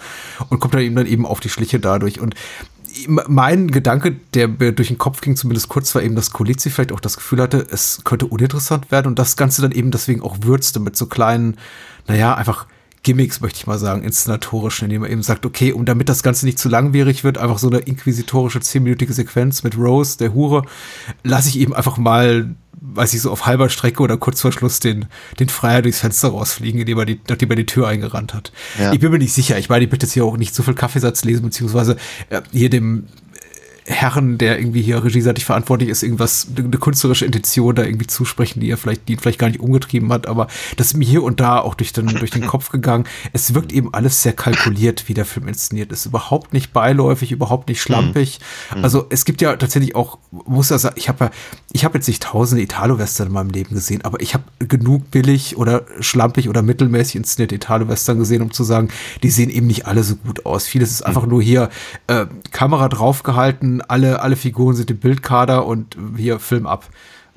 und kommt dann eben dann eben auf die Schliche dadurch. Und mein Gedanke, der mir durch den Kopf ging, zumindest kurz, war eben, dass Colizi vielleicht auch das Gefühl hatte, es könnte uninteressant werden und das Ganze dann eben deswegen auch würzte mit so kleinen, naja, einfach Gimmicks, möchte ich mal sagen, inszenatorisch, indem er eben sagt, okay, um damit das Ganze nicht zu langwierig wird, einfach so eine inquisitorische zehnminütige Sequenz mit Rose, der Hure, lasse ich eben einfach mal, weiß ich so, auf halber Strecke oder kurz vor Schluss den, den Freier durchs Fenster rausfliegen, indem er die, nachdem er die Tür eingerannt hat. Ja. Ich bin mir nicht sicher. Ich meine, ich möchte jetzt hier auch nicht zu viel Kaffeesatz lesen, beziehungsweise äh, hier dem Herren, der irgendwie hier regieseitig verantwortlich ist, irgendwas, eine künstlerische Intention da irgendwie zusprechen, die er vielleicht, die ihn vielleicht gar nicht umgetrieben hat, aber das ist mir hier und da auch durch den, durch den Kopf gegangen. Es wirkt eben alles sehr kalkuliert, wie der Film inszeniert ist. Überhaupt nicht beiläufig, überhaupt nicht schlampig. Also es gibt ja tatsächlich auch, muss ja sagen, ich habe ja, ich habe jetzt nicht tausende Italo-Western in meinem Leben gesehen, aber ich habe genug billig oder schlampig oder mittelmäßig inszenierte Italo-Western gesehen, um zu sagen, die sehen eben nicht alle so gut aus. Vieles ist einfach nur hier äh, Kamera draufgehalten, alle, alle Figuren sind im Bildkader und hier Film ab.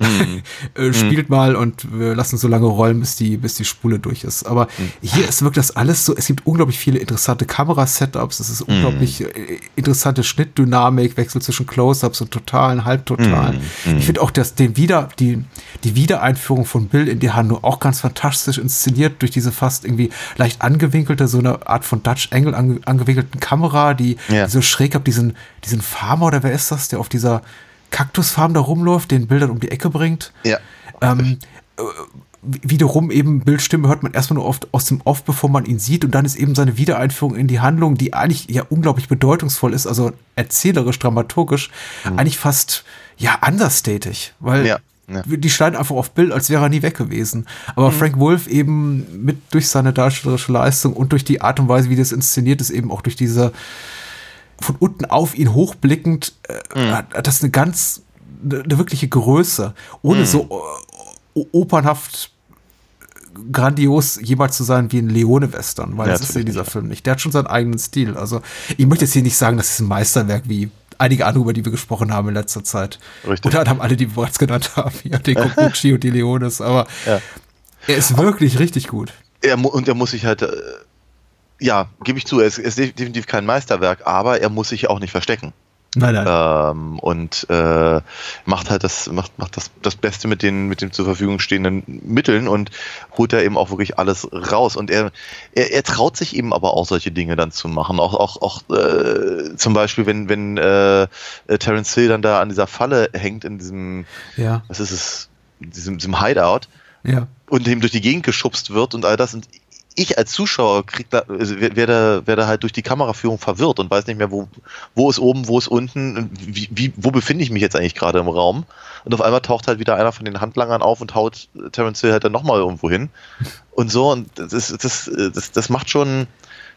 äh, spielt mal und wir lassen so lange rollen, bis die, bis die Spule durch ist. Aber hier ist wirklich das alles so, es gibt unglaublich viele interessante Kamera-Setups, es ist unglaublich äh, interessante Schnittdynamik, Wechsel zwischen Close-Ups und totalen, halbtotalen. Ich finde auch, dass den wieder, die, die Wiedereinführung von Bill in die Handlung auch ganz fantastisch inszeniert durch diese fast irgendwie leicht angewinkelte, so eine Art von Dutch Angle ange, angewinkelten Kamera, die, Ja. die so schräg ab diesen, diesen Farmer oder wer ist das, der auf dieser Kaktusfarm da rumläuft, den Bildern um die Ecke bringt. Ja. Ähm, äh, wiederum eben Bildstimme hört man erstmal nur oft aus dem Off, bevor man ihn sieht und dann ist eben seine Wiedereinführung in die Handlung, die eigentlich ja unglaublich bedeutungsvoll ist, also erzählerisch, dramaturgisch, eigentlich fast ja understatig, weil Ja, ja. die schneiden einfach auf Bild, als wäre er nie weg gewesen. Aber Frank Wolf eben mit durch seine darstellerische Leistung und durch die Art und Weise, wie das inszeniert ist, eben auch durch diese von unten auf ihn hochblickend, äh, hat, hat das eine ganz, eine, eine wirkliche Größe, ohne so äh, opernhaft grandios jemals zu sein wie ein Leone-Western, weil Ja, das ist ja natürlich dieser. Film nicht. Der hat schon seinen eigenen Stil. Also ich möchte jetzt hier nicht sagen, das ist ein Meisterwerk wie einige andere, über die wir gesprochen haben in letzter Zeit. Richtig. Und dann haben alle, die wir bereits genannt haben, ja, den Kokuchi und die Leones, aber Ja. er ist wirklich richtig gut. Er, und er muss sich halt, äh, ja, gebe ich zu, er ist, definitiv kein Meisterwerk, aber er muss sich auch nicht verstecken. Nein, nein. Ähm, und äh, macht halt das, macht, macht das, das Beste mit den, mit den zur Verfügung stehenden Mitteln und holt da eben auch wirklich alles raus. Und er, er, er traut sich eben aber auch solche Dinge dann zu machen. Auch, auch, auch äh, zum Beispiel, wenn, wenn äh, äh, Terence Hill dann da an dieser Falle hängt in diesem, ja, was ist es, diesem, diesem Hideout ja. und ihm durch die Gegend geschubst wird und all das. Und ich als Zuschauer krieg da, also wer- werde, werde halt durch die Kameraführung verwirrt und weiß nicht mehr, wo, wo ist oben, wo ist unten, wie, wie, wo befinde ich mich jetzt eigentlich gerade im Raum. Und auf einmal taucht halt wieder einer von den Handlangern auf und haut Terence Hill halt dann nochmal irgendwo hin. Und so, und das, das, das, das macht schon,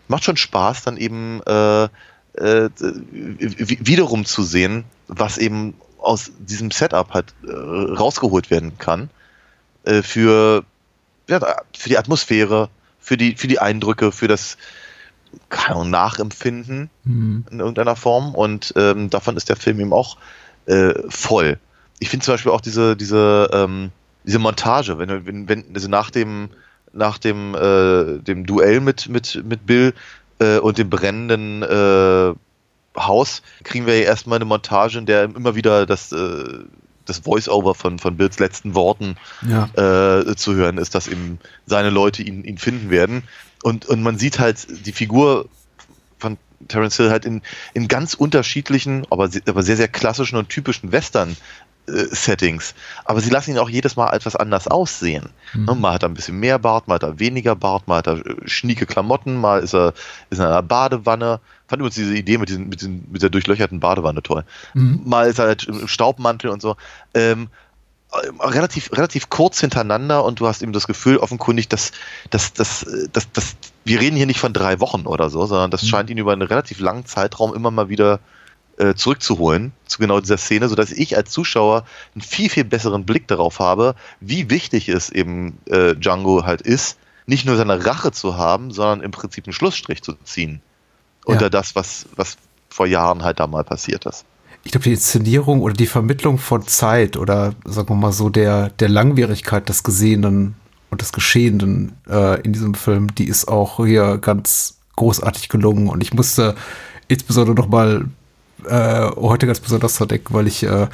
macht schon Spaß, dann eben äh, äh, wiederum zu sehen, was eben aus diesem Setup halt äh, rausgeholt werden kann äh, für, ja, für die Atmosphäre, für die, für die Eindrücke, für das keine Ahnung, Nachempfinden Hm. in irgendeiner Form. Und ähm, davon ist der Film eben auch äh, voll. Ich finde zum Beispiel auch diese, diese, ähm, diese Montage, wenn, wenn, wenn also nach dem, nach dem, äh, dem Duell mit, mit, mit Bill äh, und dem brennenden äh, Haus, kriegen wir ja erstmal eine Montage, in der immer wieder das, äh, das Voice-Over von, von Bills letzten Worten Ja. äh, zu hören ist, dass eben seine Leute ihn, ihn finden werden. Und, und man sieht halt die Figur von Terence Hill halt in, in ganz unterschiedlichen, aber, aber sehr, sehr klassischen und typischen Western-Settings. Aber sie lassen ihn auch jedes Mal etwas anders aussehen. Ne, Mal hat er ein bisschen mehr Bart, mal hat er weniger Bart, mal hat er äh, schnieke Klamotten, mal ist er, ist er in einer Badewanne. Fand übrigens diese Idee mit, diesen, mit, diesen, mit der durchlöcherten Badewanne toll. Mal ist er halt im Staubmantel und so. Ähm, äh, relativ, relativ kurz hintereinander und du hast eben das Gefühl offenkundig, dass, dass, dass, äh, dass, dass wir reden hier nicht von drei Wochen oder so, sondern das scheint ihn über einen relativ langen Zeitraum immer mal wieder äh, zurückzuholen zu genau dieser Szene, sodass ich als Zuschauer einen viel, viel besseren Blick darauf habe, wie wichtig es eben äh, Django halt ist, nicht nur seine Rache zu haben, sondern im Prinzip einen Schlussstrich zu ziehen unter das, was, was vor Jahren halt da mal passiert ist. ich glaube, die Inszenierung oder die Vermittlung von Zeit oder sagen wir mal so der, der Langwierigkeit des Gesehenen und des Geschehenen äh, in diesem Film, die ist auch hier ganz großartig gelungen. Und ich musste insbesondere noch mal äh, heute ganz besonders dran denken, weil ich äh,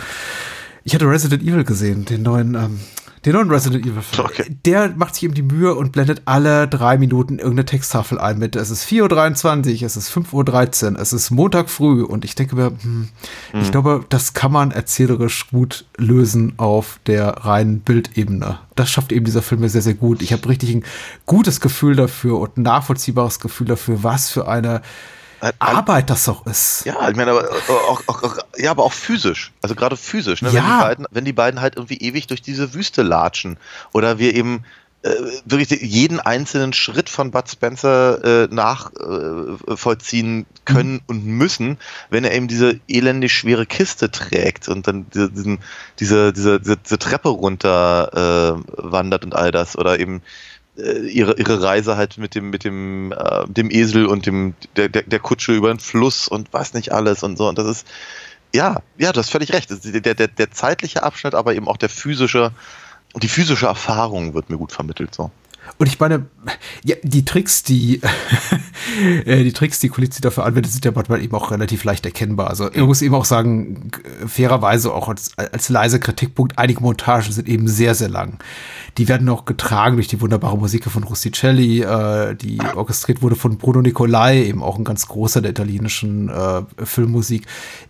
ich hatte Resident Evil gesehen, den neuen ähm, den neuen Resident Evil Film. Okay. Der macht sich eben die Mühe und blendet alle drei Minuten irgendeine Texttafel ein mit es ist 4.23 Uhr, es ist 5.13 Uhr, es ist Montag früh und ich denke mir, hm, ich glaube, das kann man erzählerisch gut lösen auf der reinen Bildebene. Das schafft eben dieser Film mir sehr, sehr gut. Ich habe richtig ein gutes Gefühl dafür und ein nachvollziehbares Gefühl dafür, was für eine Arbeit das doch ist. Ja, ich meine, aber äh, auch, auch, auch, ja, aber auch physisch. Also gerade physisch, ne? wenn, Ja. die beiden, wenn die beiden halt irgendwie ewig durch diese Wüste latschen oder wir eben äh, wirklich jeden einzelnen Schritt von Bud Spencer äh, nachvollziehen äh, können und müssen, wenn er eben diese elendig schwere Kiste trägt und dann diese, diesen, diese, diese, diese, Treppe runter äh, wandert und all das oder eben ihre, ihre Reise halt mit dem, mit dem, äh, dem Esel und dem, der, der, Kutsche über den Fluss und was nicht alles und so. Und das ist, Ja, ja, du hast völlig recht. Der, der, der zeitliche Abschnitt, aber eben auch der physische, die physische Erfahrung wird mir gut vermittelt. So. Und ich meine, ja, die Tricks, die, äh, die Tricks, die Kulizzi dafür anwendet, sind ja manchmal eben auch relativ leicht erkennbar. Also, ich muss eben auch sagen, fairerweise auch als, als leise Kritikpunkt, einige Montagen sind eben sehr, sehr lang. Die werden auch getragen durch die wunderbare Musik von Rusticelli, äh, die orchestriert wurde von Bruno Nicolai, eben auch ein ganz großer der italienischen äh, Filmmusik.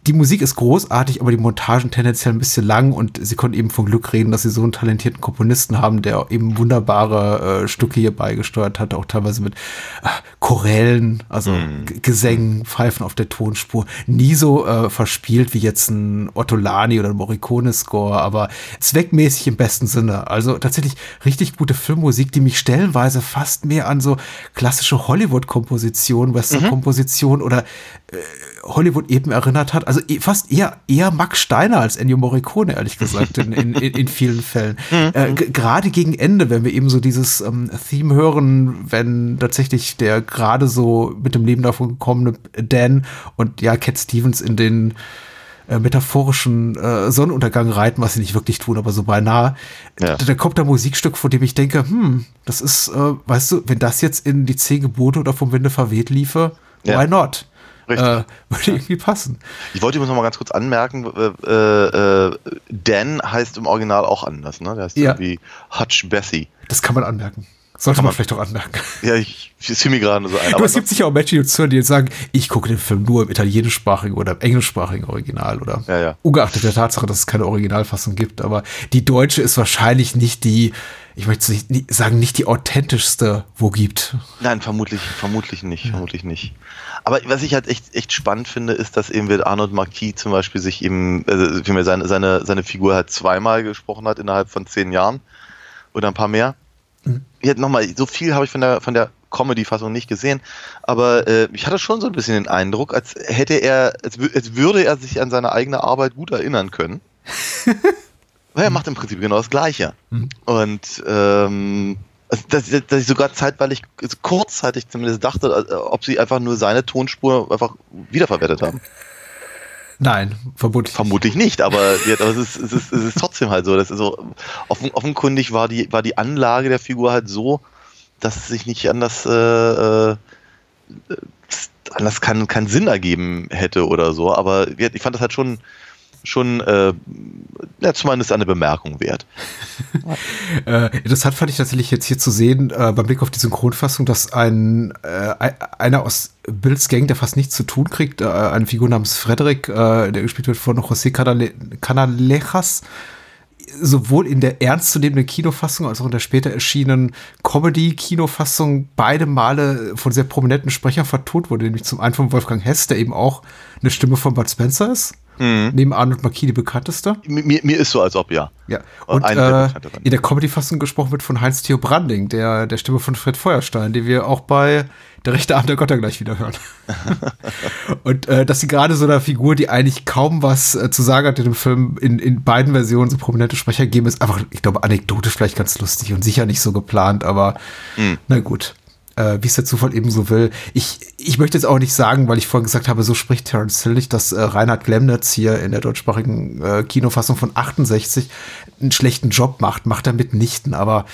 Die Musik ist großartig, aber die Montagen tendenziell ein bisschen lang und sie konnten eben von Glück reden, dass sie so einen talentierten Komponisten haben, der eben wunderbare äh, Stücke hier beigesteuert hat, auch teilweise mit äh, Chorälen, also Mhm. G- Gesängen, Pfeifen auf der Tonspur. Nie so äh, verspielt wie jetzt ein Ottolani oder ein Morricone-Score, aber zweckmäßig im besten Sinne. Also tatsächlich richtig gute Filmmusik, die mich stellenweise fast mehr an so klassische Hollywood-Kompositionen, Western-Kompositionen oder äh, Hollywood eben erinnert hat. Also eh- fast eher, eher Max Steiner als Ennio Morricone, ehrlich gesagt, in, in, in, vielen Fällen. Äh, g- gerade gegen Ende, wenn wir eben so dieses ähm, Theme hören, wenn tatsächlich der gerade so mit dem Leben davon gekommene Dan und ja, Cat Stevens in den äh, metaphorischen äh, Sonnenuntergang reiten, was sie nicht wirklich tun, aber so beinahe. Ja. Da, da kommt ein Musikstück, von dem ich denke, hm, das ist, äh, weißt du, wenn das jetzt in die Zehn Gebote oder vom Winde verweht liefe, Ja. why not? Richtig. Äh, würde irgendwie passen. Ich wollte übrigens noch mal ganz kurz anmerken, äh, äh, Dan heißt im Original auch anders, ne? Der heißt Ja. irgendwie Hutch Bessie. Das kann man anmerken. Sollte man vielleicht auch anmerken. Ja, ich, ich fiel mir gerade so ein. Aber es gibt sicher auch Menschen, die uns hören, die jetzt sagen, ich gucke den Film nur im italienischsprachigen oder im englischsprachigen Original oder Ja, ja. ungeachtet der Tatsache, dass es keine Originalfassung gibt. Aber die deutsche ist wahrscheinlich nicht die, ich möchte nicht, nicht sagen, nicht die authentischste, wo gibt. Nein, vermutlich, vermutlich nicht, vermutlich nicht. Aber was ich halt echt, echt spannend finde, ist, dass eben wird Arnold Marquis zum Beispiel sich eben, also vielmehr seine, seine, seine Figur halt zweimal gesprochen hat innerhalb von zehn Jahren oder ein paar mehr. Jetzt nochmal, so viel habe ich von der, von der Comedy-Fassung nicht gesehen, aber äh, ich hatte schon so ein bisschen den Eindruck, als hätte er, als, als würde er sich an seine eigene Arbeit gut erinnern können. Weil er macht im Prinzip genau das Gleiche. Und ähm, also, dass, dass ich sogar zeitweilig, also kurzzeitig zumindest dachte, äh, ob sie einfach nur seine Tonspur einfach wiederverwertet haben. Nein, vermutlich. Vermutlich nicht, aber, ja, aber es, ist, es, ist, es ist trotzdem halt so. Das ist so offen, offenkundig war die, war die Anlage der Figur halt so, dass es sich nicht anders, äh, äh, anders keinen keinen Sinn ergeben hätte oder so. Aber ich fand das halt schon, schon äh, ja, zumindest eine Bemerkung wert. Äh, interessant fand ich tatsächlich jetzt hier zu sehen, äh, beim Blick auf die Synchronfassung, dass ein äh, ein- einer aus Bills Gang, der fast nichts zu tun kriegt, äh, eine Figur namens Frederick, äh, der gespielt wird von José Canale Canalejas, sowohl in der ernstzunehmenden Kinofassung als auch in der später erschienenen Comedy-Kinofassung beide Male von sehr prominenten Sprechern vertont wurde, nämlich zum einen von Wolfgang Hess, der eben auch eine Stimme von Bud Spencer ist, neben Arnold Marquis die bekannteste. Mir, mir ist so, als ob ja. Ja, Und und der äh, bekannteren. in der Comedy-Fassung gesprochen wird von Heinz-Theo Branding, der, der Stimme von Fred Feuerstein, die wir auch bei Der rechte Arm der Götter gleich wieder hören. und äh, dass sie gerade so einer Figur, die eigentlich kaum was äh, zu sagen hat in dem Film, in, in beiden Versionen so prominente Sprecher geben, ist einfach, ich glaube, anekdotisch vielleicht ganz lustig und sicher nicht so geplant, aber na gut. Äh, wie es der Zufall eben so will. Ich, ich möchte jetzt auch nicht sagen, weil ich vorhin gesagt habe, so spricht Terence Hill nicht, dass äh, Reinhard Glemnitz hier in der deutschsprachigen äh, Kinofassung von 68 einen schlechten Job macht. Macht er mitnichten, aber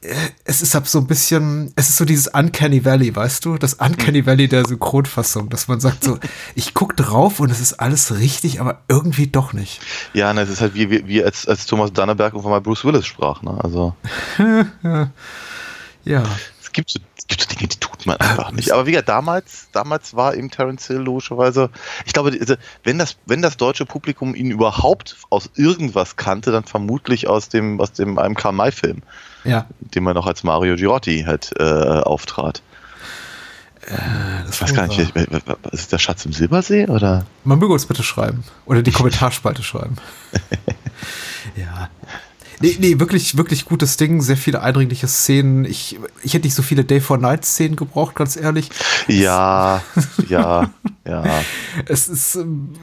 äh, es ist halt so ein bisschen, es ist so dieses Uncanny Valley, weißt du? Das Uncanny Valley der Synchronfassung, dass man sagt so, ich guck drauf und es ist alles richtig, aber irgendwie doch nicht. Ja, ne, es ist halt wie, wie, wie als, als Thomas Danneberg irgendwann mal Bruce Willis sprach. Ne? Also Ja. Es gibt, so, es gibt so Dinge, die tut man einfach nicht. Aber wie gesagt, damals, damals war eben Terence Hill logischerweise, ich glaube, also, wenn, das, wenn das deutsche Publikum ihn überhaupt aus irgendwas kannte, dann vermutlich aus dem, aus dem einem Karl-May-Film, Ja. dem er noch als Mario Girotti halt äh, auftrat. Das Ich weiß gar nicht, wer- wer- ist es der Schatz im Silbersee oder? Man möge uns bitte schreiben. Oder die Kommentarspalte schreiben. ja. Nee, nee, wirklich, wirklich gutes Ding. Sehr viele eindringliche Szenen. Ich, ich hätte nicht so viele Day for Night Szenen gebraucht, ganz ehrlich. Ja, ja. Ja. Es ist ähm,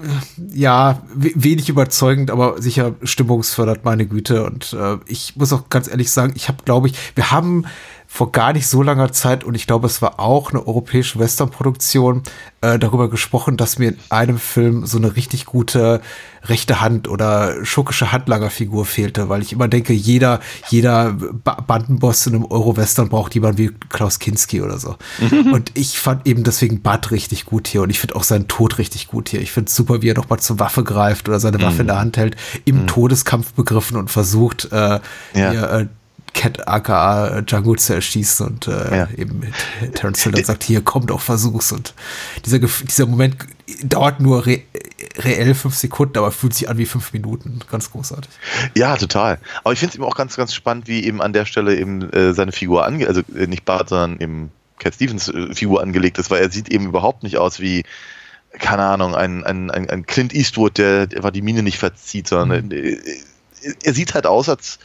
ja we- wenig überzeugend, aber sicher stimmungsfördert meine Güte. Und äh, ich muss auch ganz ehrlich sagen, ich habe, glaube ich, wir haben vor gar nicht so langer Zeit, und ich glaube, es war auch eine europäische Western-Produktion, äh, darüber gesprochen, dass mir in einem Film so eine richtig gute rechte Hand oder schurkische Handlangerfigur fehlte, weil ich immer denke, jeder, jeder ba Bandenboss in einem Euro-Western braucht jemanden wie Klaus Kinski oder so. Und ich fand eben deswegen Bud richtig gut hier und ich finde auch seinen Tod richtig gut hier. Ich finde es super, wie er nochmal zur Waffe greift oder seine Waffe in der Hand hält, im Todeskampf begriffen und versucht, äh, Ja. hier, äh, Cat aka Django zu erschießen und äh, Ja. eben Terence Hill dann sagt, hier, komm doch, versuch's. Und dieser, dieser Moment dauert nur re reell fünf Sekunden, aber fühlt sich an wie fünf Minuten. Ganz großartig. Ja, total. Aber ich finde es eben auch ganz, ganz spannend, wie eben an der Stelle eben äh, seine Figur ange, also äh, nicht Bart, sondern eben Cat Stevens äh, Figur angelegt ist, weil er sieht eben überhaupt nicht aus wie, keine Ahnung, ein, ein, ein, ein Clint Eastwood, der der einfach die Mine nicht verzieht, sondern äh, er sieht halt aus, als,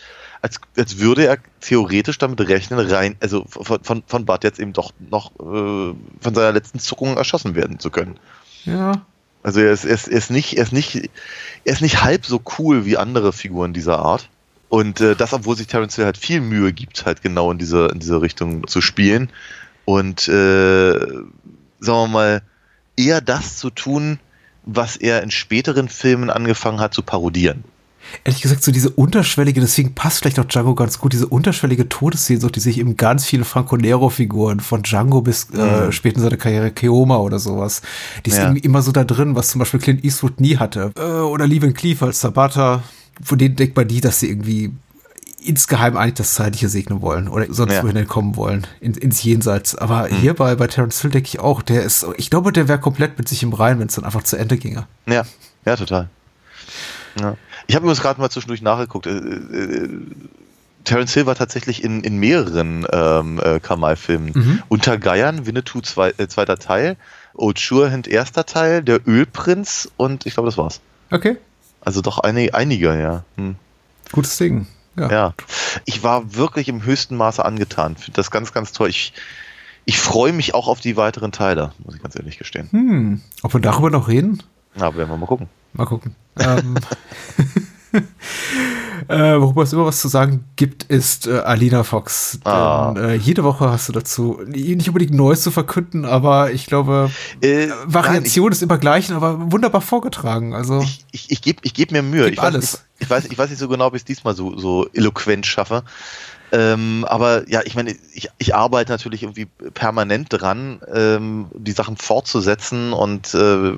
als, als würde er theoretisch damit rechnen, rein, also von, von, von Bart jetzt eben doch noch äh, von seiner letzten Zuckung erschossen werden zu können. Ja. Also er ist, er, ist, er, ist nicht, er, ist nicht, er ist nicht halb so cool wie andere Figuren dieser Art. Und äh, das, obwohl sich Terence Hill halt viel Mühe gibt, halt genau in diese, in diese Richtung zu spielen. Und äh, sagen wir mal, eher das zu tun, was er in späteren Filmen angefangen hat zu parodieren. Ehrlich gesagt, so diese unterschwellige, deswegen passt vielleicht auch Django ganz gut, diese unterschwellige Todessehnsucht, die sich eben ganz viele Franco Nero-Figuren von Django bis äh, spät in seiner Karriere Keoma oder sowas, die ist Ja. irgendwie immer so da drin, was zum Beispiel Clint Eastwood nie hatte. Äh, oder Lee Van Cleef als Sabata, von denen denkt man nie, dass sie irgendwie insgeheim eigentlich das Zeitliche segnen wollen oder sonst Ja. wohin entkommen wollen, in, ins Jenseits. Aber hier bei, bei Terence Hill denke ich auch, der ist, ich glaube, der wäre komplett mit sich im Reinen, wenn es dann einfach zu Ende ginge. Ja, ja, total. Ja. Ich habe übrigens gerade mal zwischendurch nachgeguckt. Äh, äh, Terence Hill war tatsächlich in, in mehreren ähm, äh, Kamal-Filmen. Mhm. Unter Geiern, Winnetou zwei, äh, zweiter Teil, Old Surehand erster Teil, Der Ölprinz und ich glaube, das war's. Okay, Also doch einige, einige ja. Hm. gutes Ding. Ja. Ja. Ich war wirklich im höchsten Maße angetan. Finde das ganz, ganz toll. Ich, ich freue mich auch auf die weiteren Teile, muss ich ganz ehrlich gestehen. Hm, ob wir darüber noch reden? Na, werden wir mal gucken. Mal gucken. ähm, äh, worüber es immer was zu sagen gibt, ist äh, Alina Fox. Denn, Ah. äh, jede Woche hast du dazu nicht unbedingt Neues zu verkünden, aber ich glaube, Äh, Variation ist immer gleich, aber wunderbar vorgetragen. Also ich, ich, ich gebe ich geb mir Mühe. Gib Ich weiß, alles. Nicht, ich, weiß, ich weiß nicht so genau, ob ich es diesmal so, so eloquent schaffe. Ähm, aber ja, ich meine, ich, ich arbeite natürlich irgendwie permanent dran, ähm, die Sachen fortzusetzen und äh,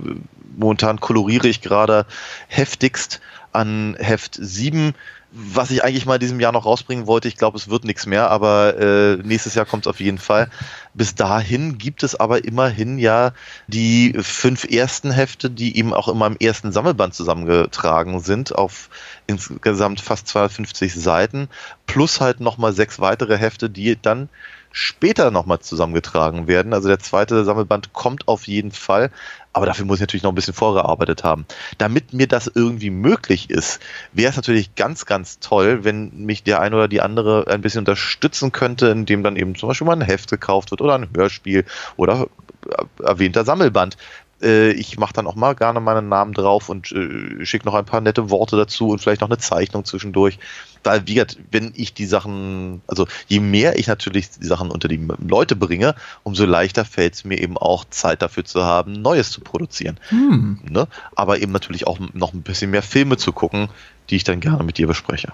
momentan koloriere ich gerade heftigst an Heft 7, was ich eigentlich mal in diesem Jahr noch rausbringen wollte. Ich glaube, es wird nichts mehr, aber äh, nächstes Jahr kommt es auf jeden Fall. Bis dahin gibt es aber immerhin ja die fünf ersten Hefte, die eben auch immer im ersten Sammelband zusammengetragen sind, auf insgesamt fast 250 Seiten, plus halt nochmal sechs weitere Hefte, die dann später nochmal zusammengetragen werden. Also der zweite Sammelband kommt auf jeden Fall, aber dafür muss ich natürlich noch ein bisschen vorgearbeitet haben. Damit mir das irgendwie möglich ist, wäre es natürlich ganz, ganz toll, wenn mich der eine oder die andere ein bisschen unterstützen könnte, indem dann eben zum Beispiel mal ein Heft gekauft wird oder ein Hörspiel oder äh, erwähnter Sammelband. Äh, Ich mache dann auch mal gerne meinen Namen drauf und äh, schicke noch ein paar nette Worte dazu und vielleicht noch eine Zeichnung zwischendurch. Weil, wie gesagt, wenn ich die Sachen, also je mehr ich natürlich die Sachen unter die Leute bringe, umso leichter fällt es mir eben auch Zeit dafür zu haben, Neues zu produzieren. hm, Ne? Aber eben natürlich auch noch ein bisschen mehr Filme zu gucken, die ich dann gerne mit dir bespreche.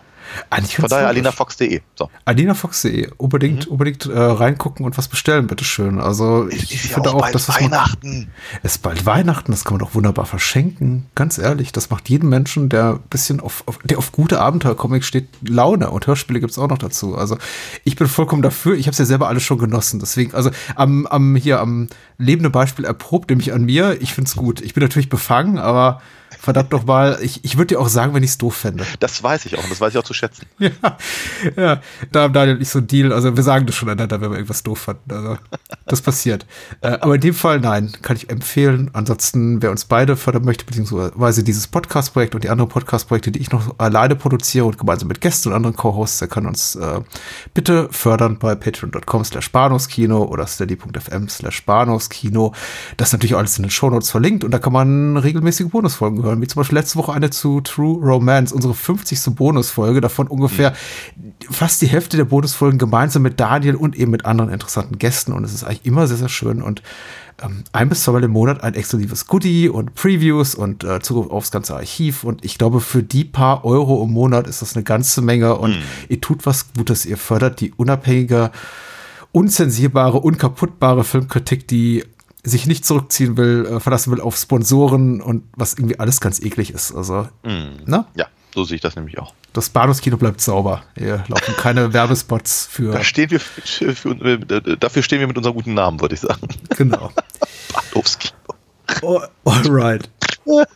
eigentlich Von daher alinafox.de. So. AlinaFox.de. Unbedingt, unbedingt äh, reingucken und was bestellen, bitteschön. Also ich, Mhm. Ja finde auch auch, bald dass das man, Weihnachten. es ist bald Weihnachten, das kann man doch wunderbar verschenken. Ganz ehrlich, das macht jedem Menschen, der ein bisschen auf, auf der auf gute Abenteuercomics steht, Laune. Und Hörspiele gibt's auch noch dazu. Also ich bin vollkommen dafür. Ich habe es ja selber alles schon genossen. Deswegen, also am, am hier am lebenden Beispiel erprobt, nämlich an mir. Ich find's gut. Ich bin natürlich befangen, aber verdammt nochmal, ich, ich würde dir auch sagen, wenn ich es doof fände. Das weiß ich auch und das weiß ich auch zu schätzen. Ja, ja, da haben Daniel und ich so ein Deal, also wir sagen das schon einander, wenn wir irgendwas doof fanden, also das passiert. Äh, aber in dem Fall, nein, kann ich empfehlen. Ansonsten, wer uns beide fördern möchte, beziehungsweise dieses Podcast-Projekt und die anderen Podcast-Projekte, die ich noch alleine produziere und gemeinsam mit Gästen und anderen Co-Hosts, der kann uns äh, bitte fördern bei patreon.com slash Kino oder steady.fm slash Kino. Das ist natürlich alles in den Shownotes verlinkt und da kann man regelmäßige Bonusfolgen hören, wie zum Beispiel letzte Woche eine zu True Romance, unsere 50. Bonusfolge, davon ungefähr mhm. fast die Hälfte der Bonusfolgen gemeinsam mit Daniel und eben mit anderen interessanten Gästen und es ist eigentlich immer sehr, sehr schön und ähm, ein bis zweimal im Monat ein exklusives Goodie und Previews und äh, Zugriff aufs ganze Archiv. Und ich glaube, für die paar Euro im Monat ist das eine ganze Menge. Und mm. ihr tut was Gutes. Ihr fördert die unabhängige, unzensierbare, unkaputtbare Filmkritik, die sich nicht zurückziehen will, äh, verlassen will auf Sponsoren und was irgendwie alles ganz eklig ist. Also, mm. ne? Ja, so sehe ich das nämlich auch. Das Bahnhofskino bleibt sauber. Hier laufen keine Werbespots für. Da stehen wir für, für, äh, dafür stehen wir mit unserem guten Namen, würde ich sagen. Genau. Bahnhofskino. Oh, alright.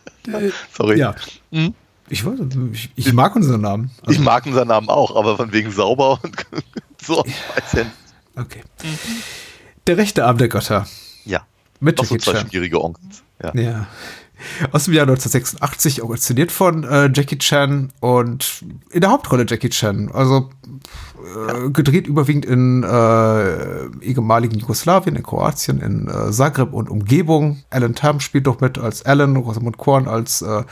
Sorry. Ja. Hm? Ich, weiß, ich, ich, mag unseren Namen. Also ich mag unseren Namen auch, aber von wegen sauber und so. Okay. Der rechte Arm der Götter. Mit Noch so zwei schwierige Onkels. Ja. ja. Aus dem Jahr 1986, auch inszeniert von äh, Jackie Chan und in der Hauptrolle Jackie Chan. Also äh, gedreht überwiegend in äh, ehemaligen Jugoslawien, in Kroatien, in äh, Zagreb und Umgebung. Alan Tam spielt doch mit als Alan, Rosamund Korn als äh,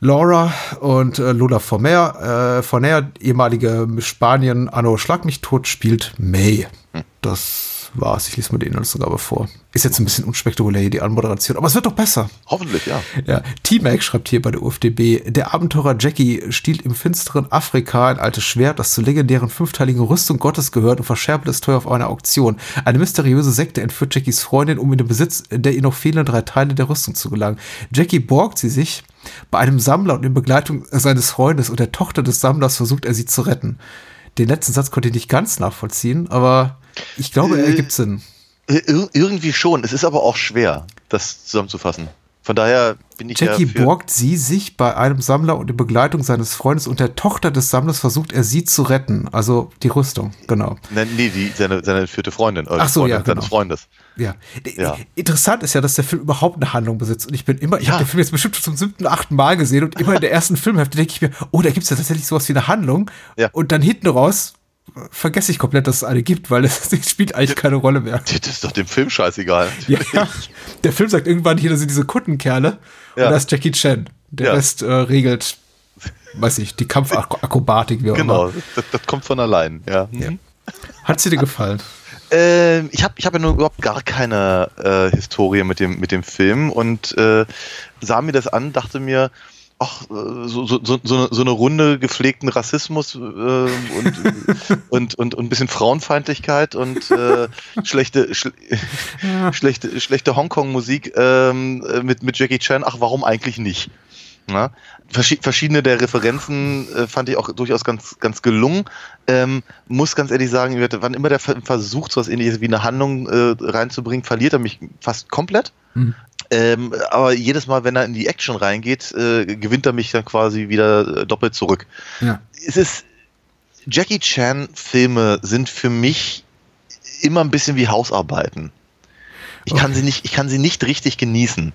Laura und äh, Lola Forner, äh, Forner, ehemalige Spanien, Anno Schlag mich tot, spielt May. Hm. Das war's. Ich lese mal die Inhaltsangabe vor. Ist jetzt ein bisschen unspektakulär die Anmoderation, aber es wird doch besser. Hoffentlich, ja. Ja, T-Mac schreibt hier bei der UFDB, der Abenteurer Jackie stiehlt im finsteren Afrika ein altes Schwert, das zur legendären fünfteiligen Rüstung Gottes gehört und verscherbt es teuer auf einer Auktion. Eine mysteriöse Sekte entführt Jackies Freundin, um in den Besitz der ihr noch fehlenden drei Teile der Rüstung zu gelangen. Jackie borgt sie sich bei einem Sammler und in Begleitung seines Freundes und der Tochter des Sammlers versucht er sie zu retten. Den letzten Satz konnte ich nicht ganz nachvollziehen, aber ich glaube, er ergibt Sinn. Äh, irgendwie schon. Es ist aber auch schwer, das zusammenzufassen. Von daher bin ich Jackie ja borgt sie sich bei einem Sammler und in Begleitung seines Freundes und der Tochter des Sammlers versucht er sie zu retten. Also die Rüstung, genau. Nein, nee, die, seine, seine vierte Freundin. Ach so, Freundin ja, genau. seines Freundes. Ja. ja. Interessant ist ja, dass der Film überhaupt eine Handlung besitzt. Und ich bin immer, ich ja. habe den Film jetzt bestimmt zum siebten, achten Mal gesehen und immer in der ersten Filmhälfte denke ich mir, oh, da gibt es ja tatsächlich sowas wie eine Handlung. Ja. Und dann hinten raus vergesse ich komplett, dass es eine gibt, weil es spielt eigentlich keine Rolle mehr. Das ist doch dem Film scheißegal. Ja, der Film sagt irgendwann, hier sind diese Kuttenkerle ja. und da ist Jackie Chan. Der ja. Rest äh, regelt, weiß ich, die Kampfakrobatik, wie auch genau, immer. Genau, das, das, kommt von allein, ja. ja. Hat sie dir gefallen? Ähm, ich habe ich hab ja nur überhaupt gar keine äh, Historie mit dem, mit dem Film und äh, sah mir das an, dachte mir, ach, äh, so, so, so, so eine Runde gepflegten Rassismus äh, und, und, und, und ein bisschen Frauenfeindlichkeit und äh, schlechte, schle ja. schlechte, schlechte Hongkong-Musik ähm, mit, mit Jackie Chan, ach, warum eigentlich nicht? Na? Verschiedene der Referenzen äh, fand ich auch durchaus ganz, ganz gelungen. Ähm, muss ganz ehrlich sagen, wann immer der versucht, so was ähnliches wie eine Handlung äh, reinzubringen, verliert er mich fast komplett. Mhm. Ähm, aber jedes Mal, wenn er in die Action reingeht, äh, gewinnt er mich dann quasi wieder äh, doppelt zurück. Ja. Es ist Jackie Chan Filme sind für mich immer ein bisschen wie Hausarbeiten. Ich okay. kann sie nicht, ich kann sie nicht richtig genießen.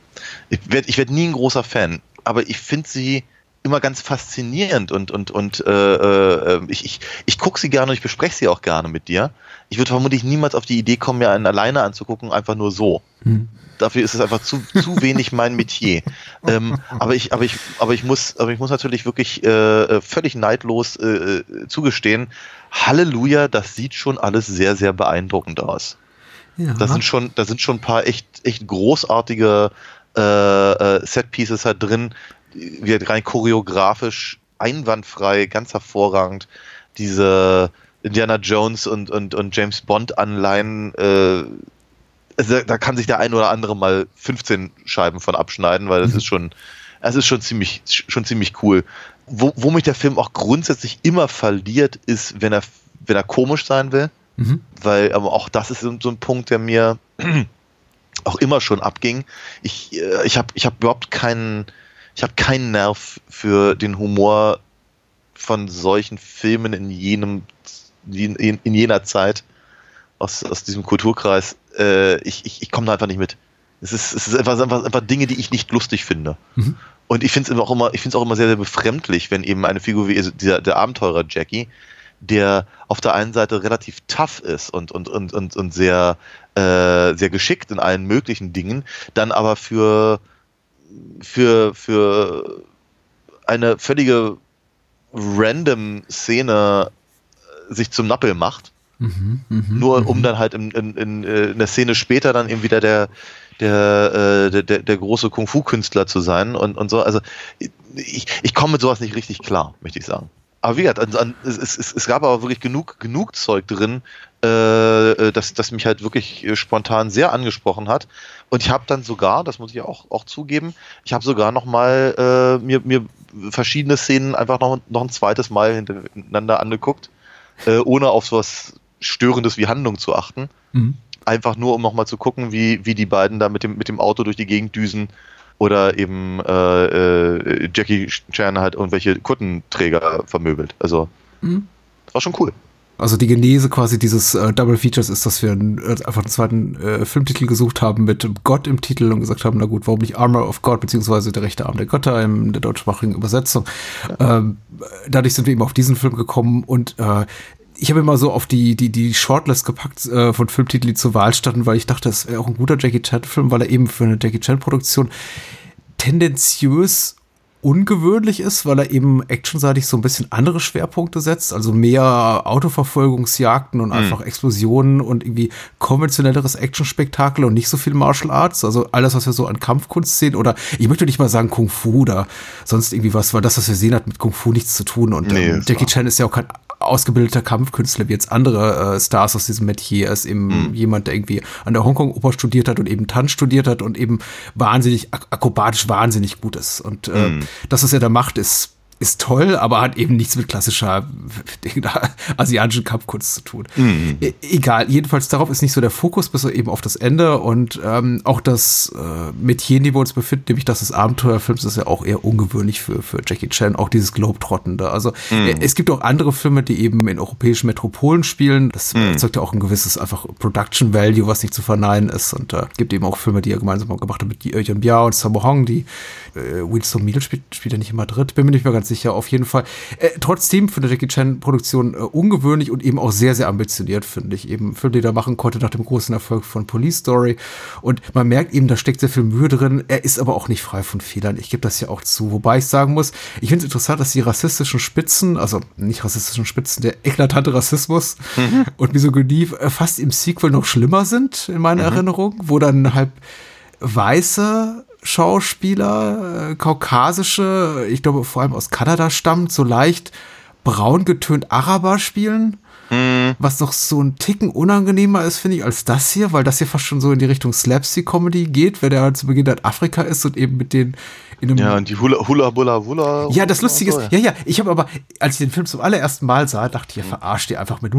Ich werde, ich werde nie ein großer Fan, aber ich finde sie immer ganz faszinierend und und und äh, äh, ich, ich, ich gucke sie gerne und ich bespreche sie auch gerne mit dir. Ich würde vermutlich niemals auf die Idee kommen, mir einen alleine anzugucken, einfach nur so. Hm dafür ist es einfach zu, zu wenig mein Metier. Ähm, aber ich, aber ich, aber ich muss, aber ich muss natürlich wirklich äh, äh, völlig neidlos äh, äh, zugestehen, Halleluja, das sieht schon alles sehr, sehr beeindruckend aus. Ja. Da sind schon, da sind schon ein paar echt, echt großartige äh, äh, Set-Pieces halt drin, rein choreografisch einwandfrei, ganz hervorragend. Diese Indiana Jones und, und, und James Bond Anleihen äh, also da kann sich der ein oder andere mal 15 Scheiben von abschneiden, weil das mhm. ist schon, es ist schon ziemlich, schon ziemlich cool. Wo, wo mich der Film auch grundsätzlich immer verliert, ist, wenn er, wenn er komisch sein will. Mhm. Weil aber auch das ist so, so ein Punkt, der mir auch immer schon abging. Ich, äh, ich habe ich hab überhaupt keinen, ich habe keinen Nerv für den Humor von solchen Filmen in jenem, in, in jener Zeit aus, aus diesem Kulturkreis. Äh, ich ich, ich komme da einfach nicht mit. Es ist, es ist einfach, einfach, einfach Dinge, die ich nicht lustig finde. Mhm. Und ich finde es auch immer, ich finde es auch immer sehr, sehr befremdlich, wenn eben eine Figur wie also dieser, der Abenteurer Jackie, der auf der einen Seite relativ tough ist und, und, und, und, und sehr, äh, sehr geschickt in allen möglichen Dingen, dann aber für, für, für eine völlige random Szene äh, sich zum Nappel macht. Mhm, mhm, Nur um dann halt in, in, in, äh, in der Szene später dann eben wieder der, der, äh, der, der, große Kung-Fu-Künstler zu sein und, und so. Also ich, ich komme mit sowas nicht richtig klar, möchte ich sagen. Aber wie gesagt, an, an, es, es, es gab aber wirklich genug, genug Zeug drin, äh, das, das mich halt wirklich äh, spontan sehr angesprochen hat. Und ich habe dann sogar, das muss ich auch, auch zugeben, ich habe sogar noch mal äh, mir, mir verschiedene Szenen einfach noch, noch ein zweites Mal hintereinander angeguckt, äh, ohne auf sowas Störendes wie Handlung zu achten. Mhm. Einfach nur, um nochmal zu gucken, wie, wie die beiden da mit dem, mit dem Auto durch die Gegend düsen oder eben äh, äh, Jackie Chan halt irgendwelche Kuttenträger vermöbelt. Also Mhm. war schon cool. Also die Genese quasi dieses äh, Double Features ist, dass wir einen, äh, einfach einen zweiten äh, Filmtitel gesucht haben mit Gott im Titel und gesagt haben, na gut, warum nicht Armor of God, beziehungsweise der rechte Arm der Götter in der deutschsprachigen Übersetzung. Ähm, dadurch sind wir eben auf diesen Film gekommen und äh, ich habe immer so auf die, die, die Shortlist gepackt äh, von Filmtiteln, die zur Wahl standen, weil ich dachte, das wäre auch ein guter Jackie Chan-Film, weil er eben für eine Jackie Chan-Produktion tendenziös ungewöhnlich ist, weil er eben actionseitig so ein bisschen andere Schwerpunkte setzt, also mehr Autoverfolgungsjagden und einfach Explosionen und irgendwie konventionelleres Actionspektakel und nicht so viel Martial Arts, also alles, was wir so an Kampfkunst sehen oder ich möchte nicht mal sagen Kung Fu oder sonst irgendwie was, weil das, was wir sehen, hat mit Kung Fu nichts zu tun und Nee, ähm, Jackie. Chan ist ja auch kein ausgebildeter Kampfkünstler wie jetzt andere äh, Stars aus diesem Metier. Er ist eben jemand, der irgendwie an der Hongkong-Oper studiert hat und eben Tanz studiert hat und eben wahnsinnig ak akrobatisch wahnsinnig gut ist. Und äh, das, was er da macht, ist ist toll, aber hat eben nichts mit klassischer asiatischen Kampfkunst zu tun. E egal, jedenfalls darauf ist nicht so der Fokus, bis eben auf das Ende und ähm, auch das äh, Metier, in dem wir uns befinden, nämlich das des Abenteuerfilms, ist ja auch eher ungewöhnlich für, für Jackie Chan, auch dieses Globetrottende. Also äh, es gibt auch andere Filme, die eben in europäischen Metropolen spielen. Das erzeugt ja auch ein gewisses einfach Production Value, was nicht zu verneinen ist. Und äh, gibt eben auch Filme, die er gemeinsam gemacht hat mit Yuen Biao und Sammo Hong, die äh, Winston Meal spielt, spielt er nicht in Madrid, bin mir nicht mehr ganz sicher, auf jeden Fall. Äh, trotzdem für eine Jackie Chan-Produktion äh, ungewöhnlich und eben auch sehr, sehr ambitioniert, finde ich. Eben Film, den er machen konnte nach dem großen Erfolg von Police Story. Und man merkt eben, da steckt sehr viel Mühe drin. Er ist aber auch nicht frei von Fehlern. Ich gebe das ja auch zu. Wobei ich sagen muss, ich finde es interessant, dass die rassistischen Spitzen, also nicht rassistischen Spitzen, der eklatante Rassismus und Misogynie äh, fast im Sequel noch schlimmer sind, in meiner Erinnerung, wo dann halt weiße Schauspieler, äh, kaukasische, ich glaube vor allem aus Kanada stammt, so leicht braun getönt Araber spielen. Was noch so ein Ticken unangenehmer ist, finde ich, als das hier, weil das hier fast schon so in die Richtung Slapstick-Comedy geht, wenn er halt zu Beginn halt Afrika ist und eben mit den in einem Ja, und die Hula Hula Hula Hula. ja, das Lustige ist, ja, ja, ich habe aber, als ich den Film zum allerersten Mal sah, dachte ich, ihr verarscht ihr einfach mit.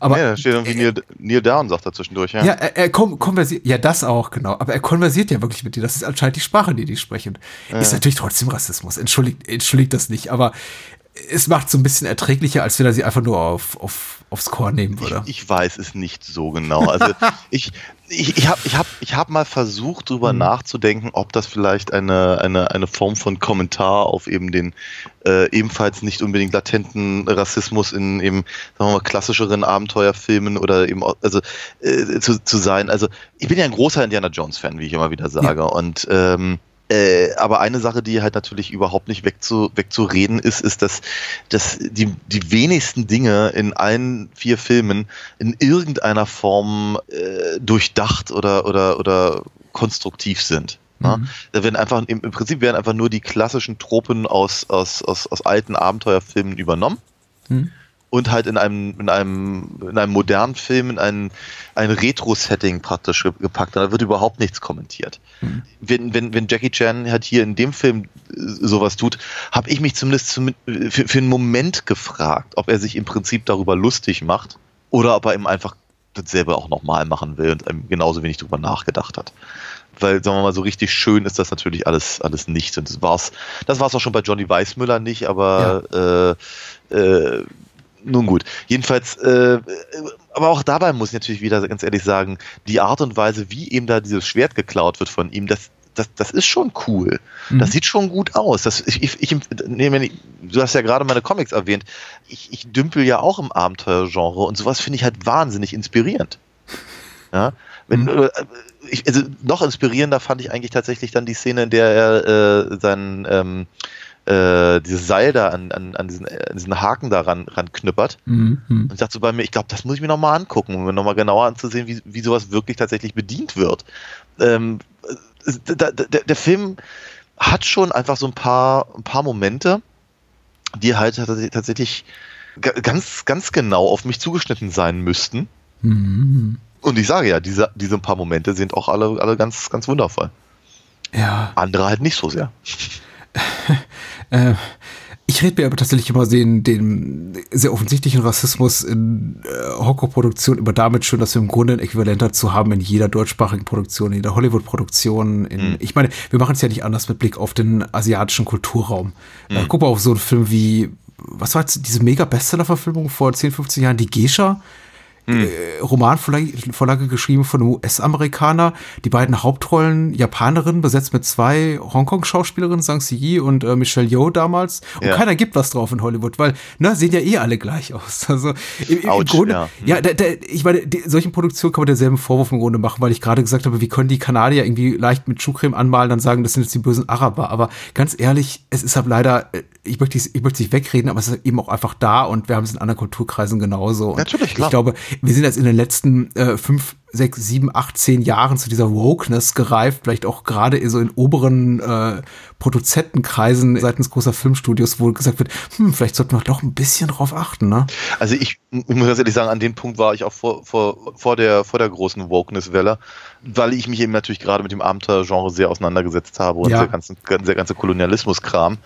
Aber Ja, da steht irgendwie Neil, Neil Down, sagt er zwischendurch, ja. ja, er, er kon konversiert, ja, das auch, genau. Aber er konversiert ja wirklich mit dir. Das ist anscheinend die Sprache, die die sprechen. Ist natürlich trotzdem Rassismus. Entschuldigt, entschuldigt das nicht. Aber es macht so ein bisschen erträglicher, als wenn er sie einfach nur auf, auf, aufs Korn nehmen würde. Ich, ich weiß es nicht so genau. Also ich, ich, ich habe ich hab, ich hab mal versucht, drüber Mhm. nachzudenken, ob das vielleicht eine, eine, eine Form von Kommentar auf eben den äh, ebenfalls nicht unbedingt latenten Rassismus in eben, sagen wir mal, klassischeren Abenteuerfilmen oder eben, also äh, zu, zu sein. Also ich bin ja ein großer Indiana Jones-Fan, wie ich immer wieder sage. Und ähm, äh, aber eine Sache, die halt natürlich überhaupt nicht wegzu, wegzureden ist, ist, dass, dass die, die wenigsten Dinge in allen vier Filmen in irgendeiner Form äh, durchdacht oder, oder, oder konstruktiv sind. Ne? Da werden einfach, im, im Prinzip werden einfach nur die klassischen Tropen aus, aus, aus, aus alten Abenteuerfilmen übernommen Mhm. Und halt in einem, in einem, in einem modernen Film in ein, ein Retro-Setting praktisch ge- gepackt. Da wird überhaupt nichts kommentiert. Wenn, wenn, wenn Jackie Chan halt hier in dem Film äh, sowas tut, habe ich mich zumindest zum, für, für einen Moment gefragt, ob er sich im Prinzip darüber lustig macht oder ob er ihm einfach dasselbe auch nochmal machen will und ähm, genauso wenig drüber nachgedacht hat. Weil, sagen wir mal, so richtig schön ist das natürlich alles, alles nicht. Und das war's, das war's auch schon bei Johnny Weissmüller nicht, aber äh, äh, nun gut. Jedenfalls, äh, aber auch dabei muss ich natürlich wieder ganz ehrlich sagen, die Art und Weise, wie ihm da dieses Schwert geklaut wird von ihm, das, das, das ist schon cool. Mhm. Das sieht schon gut aus. Das, ich, ich, ich, nee, du hast ja gerade meine Comics erwähnt. Ich, ich dümpel ja auch im Abenteuergenre und sowas finde ich halt wahnsinnig inspirierend. Ja, wenn, Mhm. äh, ich, also noch inspirierender fand ich eigentlich tatsächlich dann die Szene, in der er äh, seinen ähm, äh, dieses Seil da an, an, an, diesen, äh, an diesen Haken da ran, ran knüppert. Mhm. Mhm. Und ich dachte so bei mir, ich glaube, das muss ich mir nochmal angucken, um mir nochmal genauer anzusehen, wie, wie sowas wirklich tatsächlich bedient wird. Ähm, da, der, der Film hat schon einfach so ein paar, ein paar Momente, die halt tats- tatsächlich ga- ganz, ganz genau auf mich zugeschnitten sein müssten. Mhm. Und ich sage ja, diese, diese paar Momente sind auch alle, alle ganz, ganz wundervoll. Ja. Andere halt nicht so sehr. Äh, ich rede mir aber tatsächlich immer den, den sehr offensichtlichen Rassismus in äh, Horrorproduktion immer damit schön, dass wir im Grunde ein Äquivalent dazu haben in jeder deutschsprachigen Produktion, in jeder Hollywood-Produktion. Mhm. Ich meine, wir machen es ja nicht anders mit Blick auf den asiatischen Kulturraum. Äh, Mhm. guck mal auf so einen Film wie, was war jetzt diese mega Bestseller-Verfilmung vor 10, 15 Jahren, die Geisha? Äh, Romanvorlage Vorlage geschrieben von einem US-Amerikaner. Die beiden Hauptrollen Japanerinnen, besetzt mit zwei Hongkong-Schauspielerinnen, Sang Si Yi und äh, Michelle Yeoh damals. Und Ja. keiner gibt was drauf in Hollywood, weil, ne, sehen ja eh alle gleich aus. Also im, im, Autsch, Grunde, ja. ja, da, da, ich meine, die, solchen Produktionen kann man denselben Vorwurf im Grunde machen, weil ich gerade gesagt habe, wie können die Kanadier irgendwie leicht mit Schuhcreme anmalen, dann sagen, das sind jetzt die bösen Araber. Aber ganz ehrlich, es ist halt leider, äh, ich möchte ich möchte es nicht wegreden, aber es ist eben auch einfach da und wir haben es in anderen Kulturkreisen genauso. Und Natürlich, klar. Ich glaube, wir sind jetzt in den letzten äh, fünf, sechs, sieben, acht, zehn Jahren zu dieser Wokeness gereift, vielleicht auch gerade so in oberen äh, Produzentenkreisen seitens großer Filmstudios, wo gesagt wird, hm, vielleicht sollten wir doch ein bisschen drauf achten, ne? Also ich, ich muss ganz ehrlich sagen, an dem Punkt war ich auch vor, vor, vor, der, vor der großen Wokeness-Welle, weil ich mich eben natürlich gerade mit dem Abenteuergenre sehr auseinandergesetzt habe und Ja. der ganze, der ganze Kolonialismus-Kram.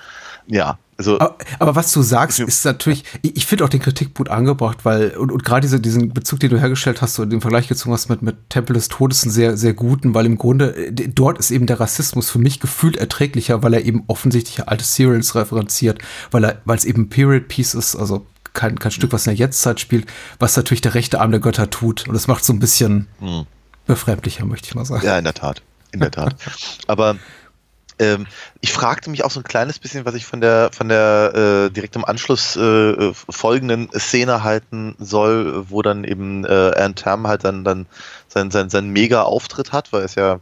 Ja, also Aber, aber was du sagst, ist natürlich, ich, ich finde auch den Kritikpunkt angebracht, weil, und, und gerade diese, diesen Bezug, den du hergestellt hast und den Vergleich gezogen hast mit, mit Tempel des Todes, einen sehr, sehr guten, weil im Grunde, äh, dort ist eben der Rassismus für mich gefühlt erträglicher, weil er eben offensichtlich alte Serials referenziert, weil er, weil es eben ein Period Piece ist, also kein, kein Stück, was in der Jetztzeit spielt, was natürlich der rechte Arm der Götter tut. Und das macht so ein bisschen Hm. befremdlicher, möchte ich mal sagen. Ja, in der Tat. In der Tat. Aber ähm, ich fragte mich auch so ein kleines bisschen, was ich von der von der äh, direkt im Anschluss äh, folgenden Szene halten soll, wo dann eben äh, Ann Tam halt dann dann sein, sein, sein Mega-Auftritt hat, weil er ist ja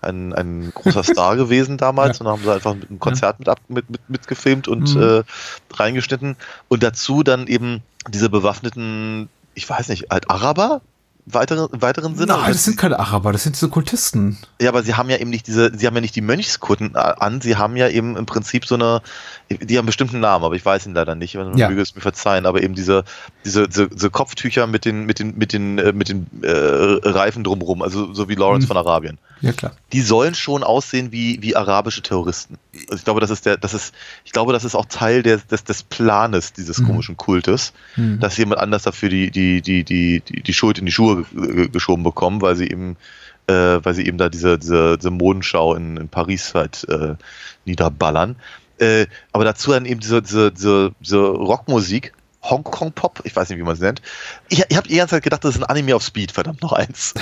ein, ein großer Star gewesen damals Ja. und dann haben sie einfach mit einem Konzert mit, ab, mit, mit, mitgefilmt und Mhm. äh, reingeschnitten und dazu dann eben diese bewaffneten, ich weiß nicht, halt Araber? Weitere, weiteren Sinne? Nein, das sind keine Araber, das sind diese Kultisten. Ja, aber sie haben ja eben nicht diese, sie haben ja nicht die Mönchskutten an, sie haben ja eben im Prinzip so eine, die haben einen bestimmten Namen, aber ich weiß ihn leider nicht, man Ja. möge es mir verzeihen, aber eben diese, diese, diese, diese Kopftücher mit den, mit den, mit den, äh, mit den äh, Reifen drumrum, also so wie Lawrence Mhm. von Arabien. Ja, klar. Die sollen schon aussehen wie, wie arabische Terroristen. Also ich glaube, das ist der, das ist, ich glaube, das ist auch Teil des, des, des Planes dieses Mhm. komischen Kultes Hm. dass jemand anders dafür die, die, die, die, die, die Schuld in die Schuhe ge- geschoben bekommen, weil sie eben, äh, weil sie eben da diese, diese, diese Modenschau in, in Paris halt äh, niederballern. Äh, aber dazu dann eben diese, diese, diese, diese Rockmusik, Hongkong-Pop, ich weiß nicht, wie man es nennt. Ich, ich habe die ganze Zeit gedacht, das ist ein Anime auf Speed, verdammt noch eins.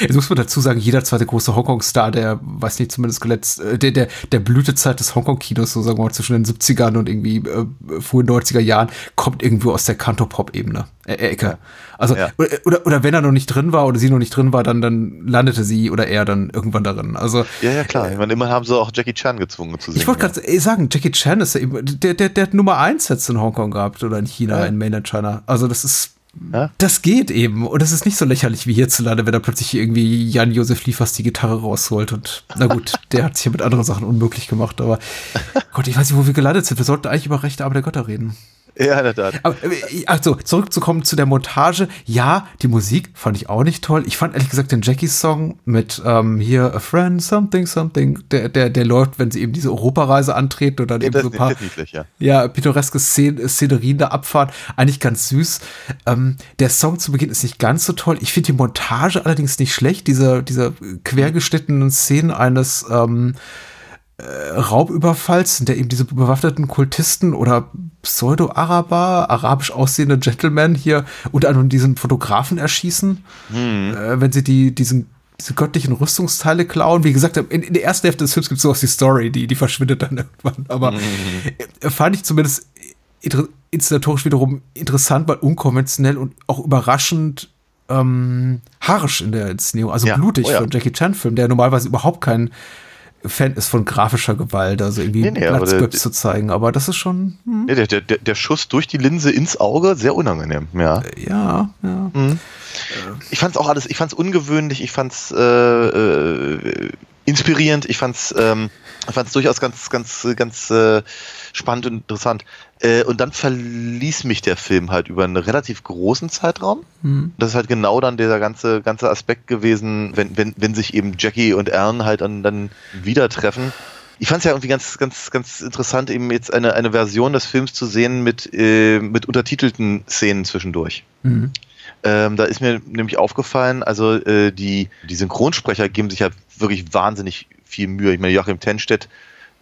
Jetzt muss man dazu sagen, jeder zweite große Hongkong-Star, der, weiß nicht, zumindest letzt, äh, der, der, der Blütezeit des Hongkong-Kinos, so sagen wir mal, zwischen den 70ern und irgendwie äh, frühen 90er Jahren, kommt irgendwo aus der Kanto-Pop-Ebene, äh, Ecke. Also, Ja. oder, oder, oder wenn er noch nicht drin war oder sie noch nicht drin war, dann, dann landete sie oder er dann irgendwann darin. Also, Ja, ja, klar. Ich meine, immer haben sie auch Jackie Chan gezwungen zu singen. ich wollte gerade sagen, Jackie Chan ist ja eben, der, der, der hat Nummer 1 jetzt in Hongkong gehabt oder in China, Ja. in Mainland China. Also, das ist, Ja. das geht eben. Und es ist nicht so lächerlich wie hierzulande, wenn da plötzlich irgendwie Jan-Josef Liefers die Gitarre rausholt. Und na gut, der hat sich ja mit anderen Sachen unmöglich gemacht. Aber Gott, ich weiß nicht, wo wir gelandet sind. Wir sollten eigentlich über rechte Arme der Götter reden. Ja, in der Tat. Aber, also, zurückzukommen zu der Montage. Ja, die Musik fand ich auch nicht toll. Ich fand ehrlich gesagt den Jackie-Song mit ähm, hier A Friend, Something, Something, der, der, der läuft, wenn sie eben diese Europareise antreten und dann Ja, eben so ein paar ja. ja, pittoreske Szen Szenerien da abfahren. Eigentlich ganz süß. Ähm, der Song zu Beginn ist nicht ganz so toll. Ich finde die Montage allerdings nicht schlecht. Diese, diese quergeschnittenen Szenen eines ähm, äh, Raubüberfalls, in der eben diese bewaffneten Kultisten oder Pseudo-Araber, arabisch aussehende Gentlemen hier unter anderem diesen Fotografen erschießen, äh, wenn sie die, diesen diese göttlichen Rüstungsteile klauen. Wie gesagt, in, in der ersten Hälfte des Films gibt es sowas die Story, die, die verschwindet dann irgendwann. Aber äh, fand ich zumindest inszenatorisch wiederum interessant, weil unkonventionell und auch überraschend ähm, harsch in der Inszenierung, also Ja. blutig Oh ja. für einen Jackie Chan-Film, der normalerweise überhaupt kein Fan ist von grafischer Gewalt, also irgendwie Nee, nee, zu zeigen. Aber das ist schon, hm, Ja, der, der, der Schuss durch die Linse ins Auge, sehr unangenehm, ja. ja, ja. Ich fand's auch alles, ich fand's ungewöhnlich, ich fand's äh, äh, inspirierend, ich fand's, ähm, ich fand's durchaus ganz, ganz, ganz äh, spannend und interessant. Äh, und dann verließ mich der Film halt über einen relativ großen Zeitraum. Das ist halt genau dann dieser ganze, ganze Aspekt gewesen, wenn, wenn, wenn sich eben Jackie und Ern halt dann, dann wieder treffen. Ich fand es ja irgendwie ganz, ganz, ganz interessant, eben jetzt eine, eine Version des Films zu sehen mit, äh, mit untertitelten Szenen zwischendurch. Mhm. Ähm, da ist mir nämlich aufgefallen, also äh, die, die Synchronsprecher geben sich halt wirklich wahnsinnig viel Mühe. Ich meine, Joachim Tenstedt,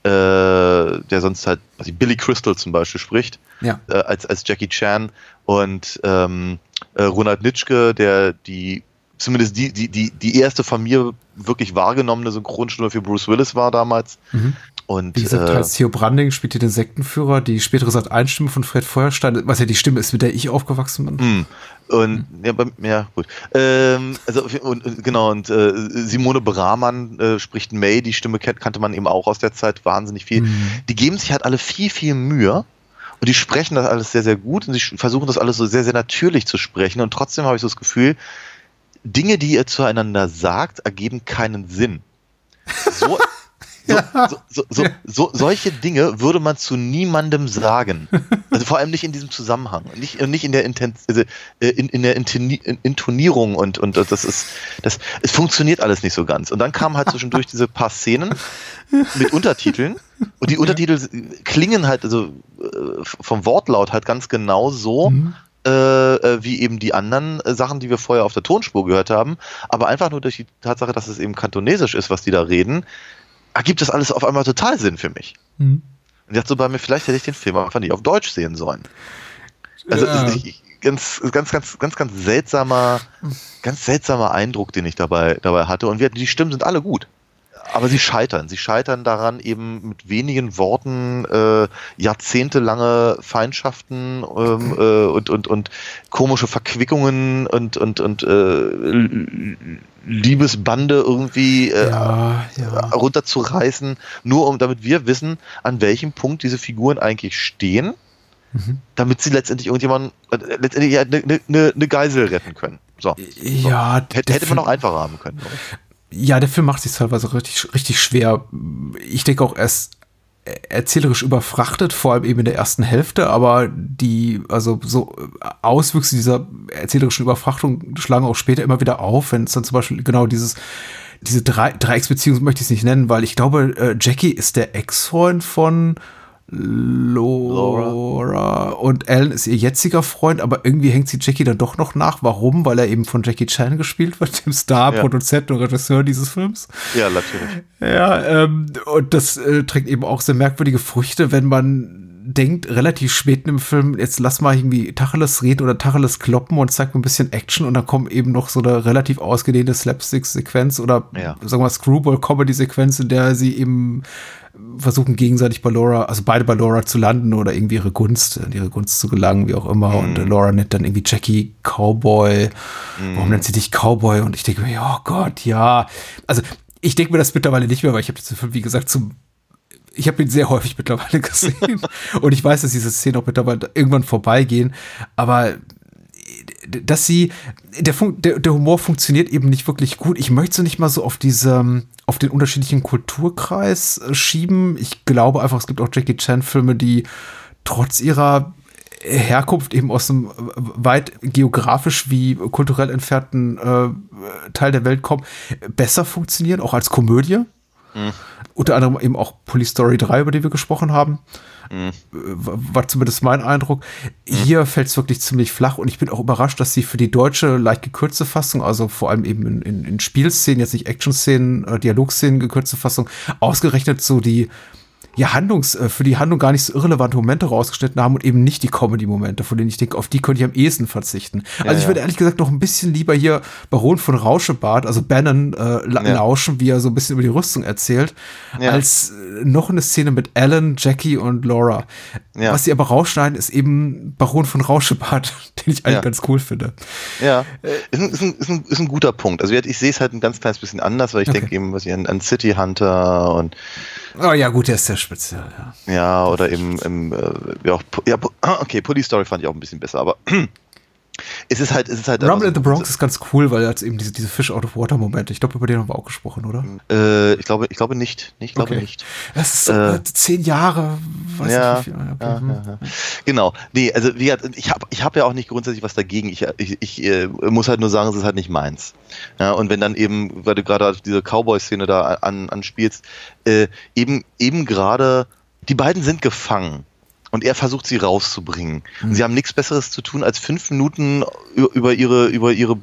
der sonst halt ich, Billy Crystal zum Beispiel spricht, Ja. äh, als, als Jackie Chan und ähm, äh, Ronald Nitschke, der die zumindest die, die, die, die erste von mir wirklich wahrgenommene Synchronstimme für Bruce Willis war damals. Und Wie gesagt, äh, als Theo Branding spielt hier den Sektenführer, die spätere Sat 1 Stimme von Fred Feuerstein, was ja die Stimme ist, mit der ich aufgewachsen bin. Hm. Und ja, bei, ja gut. Ähm, also und, und, genau und äh, Simone Brahmann äh, spricht May, die Stimme kannte man eben auch aus der Zeit wahnsinnig viel. Die geben sich halt alle viel viel Mühe und die sprechen das alles sehr sehr gut und sie versuchen das alles so sehr sehr natürlich zu sprechen und trotzdem habe ich so das Gefühl, Dinge, die ihr zueinander sagt, ergeben keinen Sinn. So, so, so, so, so, so, solche Dinge würde man zu niemandem sagen. Also vor allem nicht in diesem Zusammenhang. Nicht, und nicht in der, Inten also, äh, in, in der Intoni Intonierung und, und das ist, das, es funktioniert alles nicht so ganz. Und dann kamen halt zwischendurch diese paar Szenen mit Untertiteln und die Untertitel klingen halt, also äh, vom Wortlaut halt ganz genau so, äh, äh, wie eben die anderen äh, Sachen, die wir vorher auf der Tonspur gehört haben. Aber einfach nur durch die Tatsache, dass es eben kantonesisch ist, was die da reden, ergibt das alles auf einmal total Sinn für mich. Mhm. Und jetzt so bei mir, vielleicht hätte ich den Film einfach nicht auf Deutsch sehen sollen. Also Ja. ich, ich, ganz, ganz, ganz, ganz, ganz seltsamer, ganz seltsamer Eindruck, den ich dabei, dabei hatte. Und wir, die Stimmen sind alle gut. Aber sie scheitern. Sie scheitern daran, eben mit wenigen Worten äh, jahrzehntelange Feindschaften ähm, äh, und, und, und komische Verquickungen und, und, und äh, Liebesbande irgendwie äh, Ja, ja. runterzureißen, nur um damit wir wissen, an welchem Punkt diese Figuren eigentlich stehen, Mhm. damit sie letztendlich irgendjemanden, äh, letztendlich ja eine ne, ne, ne Geisel retten können. So. Ja, Hätte, der hätte man auch einfacher haben können. Ja, der Film macht sich teilweise richtig, richtig schwer. Ich denke auch, er ist erzählerisch überfrachtet, vor allem eben in der ersten Hälfte, aber die, also so Auswüchse dieser erzählerischen Überfrachtung schlagen auch später immer wieder auf, wenn es dann zum Beispiel genau dieses, diese Drei Dreiecksbeziehung möchte ich es nicht nennen, weil ich glaube, äh, Jackie ist der Ex-Freund von Laura. und Alan ist ihr jetziger Freund, aber irgendwie hängt sie Jackie dann doch noch nach. Warum? Weil er eben von Jackie Chan gespielt wird, dem Star, Ja. Produzent und Regisseur dieses Films. Ja, natürlich. Ja, ähm, und das äh, trägt eben auch sehr merkwürdige Früchte, wenn man denkt, relativ spät im Film, jetzt lass mal irgendwie Tacheles reden oder Tacheles kloppen und zeigt mir ein bisschen Action und dann kommt eben noch so eine relativ ausgedehnte Slapstick-Sequenz oder Ja. sagen wir mal Screwball-Comedy-Sequenz, in der sie eben versuchen gegenseitig bei Laura, also beide bei Laura zu landen oder irgendwie ihre Gunst, in ihre Gunst zu gelangen, wie auch immer. Und äh, Laura nennt dann irgendwie Jackie Cowboy. Warum nennt sie dich Cowboy? Und ich denke mir, oh Gott, ja. Also ich denke mir das mittlerweile nicht mehr, weil ich habe diesen Film, wie gesagt, zum ich habe ihn sehr häufig mittlerweile gesehen und ich weiß, dass diese Szenen auch mittlerweile irgendwann vorbeigehen, aber dass sie der, Fun der, der Humor funktioniert eben nicht wirklich gut. Ich möchte es nicht mal so auf diese auf den unterschiedlichen Kulturkreis äh, schieben. Ich glaube einfach, es gibt auch Jackie Chan Filme, die trotz ihrer Herkunft eben aus einem weit geografisch wie kulturell entfernten äh, Teil der Welt kommen, besser funktionieren, auch als Komödie. Mhm. Unter anderem eben auch Police Story 3, über die wir gesprochen haben. Mhm. War zumindest mein Eindruck. Mhm. Hier fällt es wirklich ziemlich flach und ich bin auch überrascht, dass sie für die deutsche leicht gekürzte Fassung, also vor allem eben in, in, in Spielszenen, jetzt nicht Action-Szenen, äh, Dialogszenen gekürzte Fassung, ausgerechnet so die ja, Handlungs, äh, für die Handlung gar nicht so irrelevante Momente rausgeschnitten haben und eben nicht die Comedy-Momente, von denen ich denke, auf die könnte ich am ehesten verzichten. Also ja, ich würde ehrlich gesagt noch ein bisschen lieber hier Baron von Rauschebart, also Bannon, äh, ja. lauschen, wie er so ein bisschen über die Rüstung erzählt, als äh, noch eine Szene mit Alan, Jackie und Laura. Was sie aber rausschneiden, ist eben Baron von Rauschebart, den ich eigentlich ganz cool finde. Ja, ist ein, ist, ein, ist, ein, ist ein guter Punkt. Also ich, ich sehe es halt ein ganz kleines bisschen anders, weil ich okay. denke eben, was ich an, an City Hunter und Oh ja, gut, der ist sehr speziell, ja. Ja, oder eben, im, äh, ja, ja, okay, Police Story fand ich auch ein bisschen besser, aber es ist halt, es ist halt. Rumble in the Bronx ist ganz cool, weil er hat eben diese, diese Fish out of Water Momente. Ich glaube, über den haben wir auch gesprochen, oder? Äh, ich glaube, ich glaube nicht. Ich glaube okay. nicht. Das ist so, äh, zehn Jahre, weiß ja, nicht wie viel. Okay. Ja, hm. ja, genau. Nee, also wie gesagt, ich habe ich hab ja auch nicht grundsätzlich was dagegen. Ich, ich, ich äh, muss halt nur sagen, es ist halt nicht meins. Ja, und wenn dann eben, weil du gerade diese Cowboy-Szene da an, anspielst, äh, eben, eben gerade, die beiden sind gefangen und er versucht sie rauszubringen. Mhm. Und sie haben nichts Besseres zu tun, als fünf Minuten über ihre, über ihre,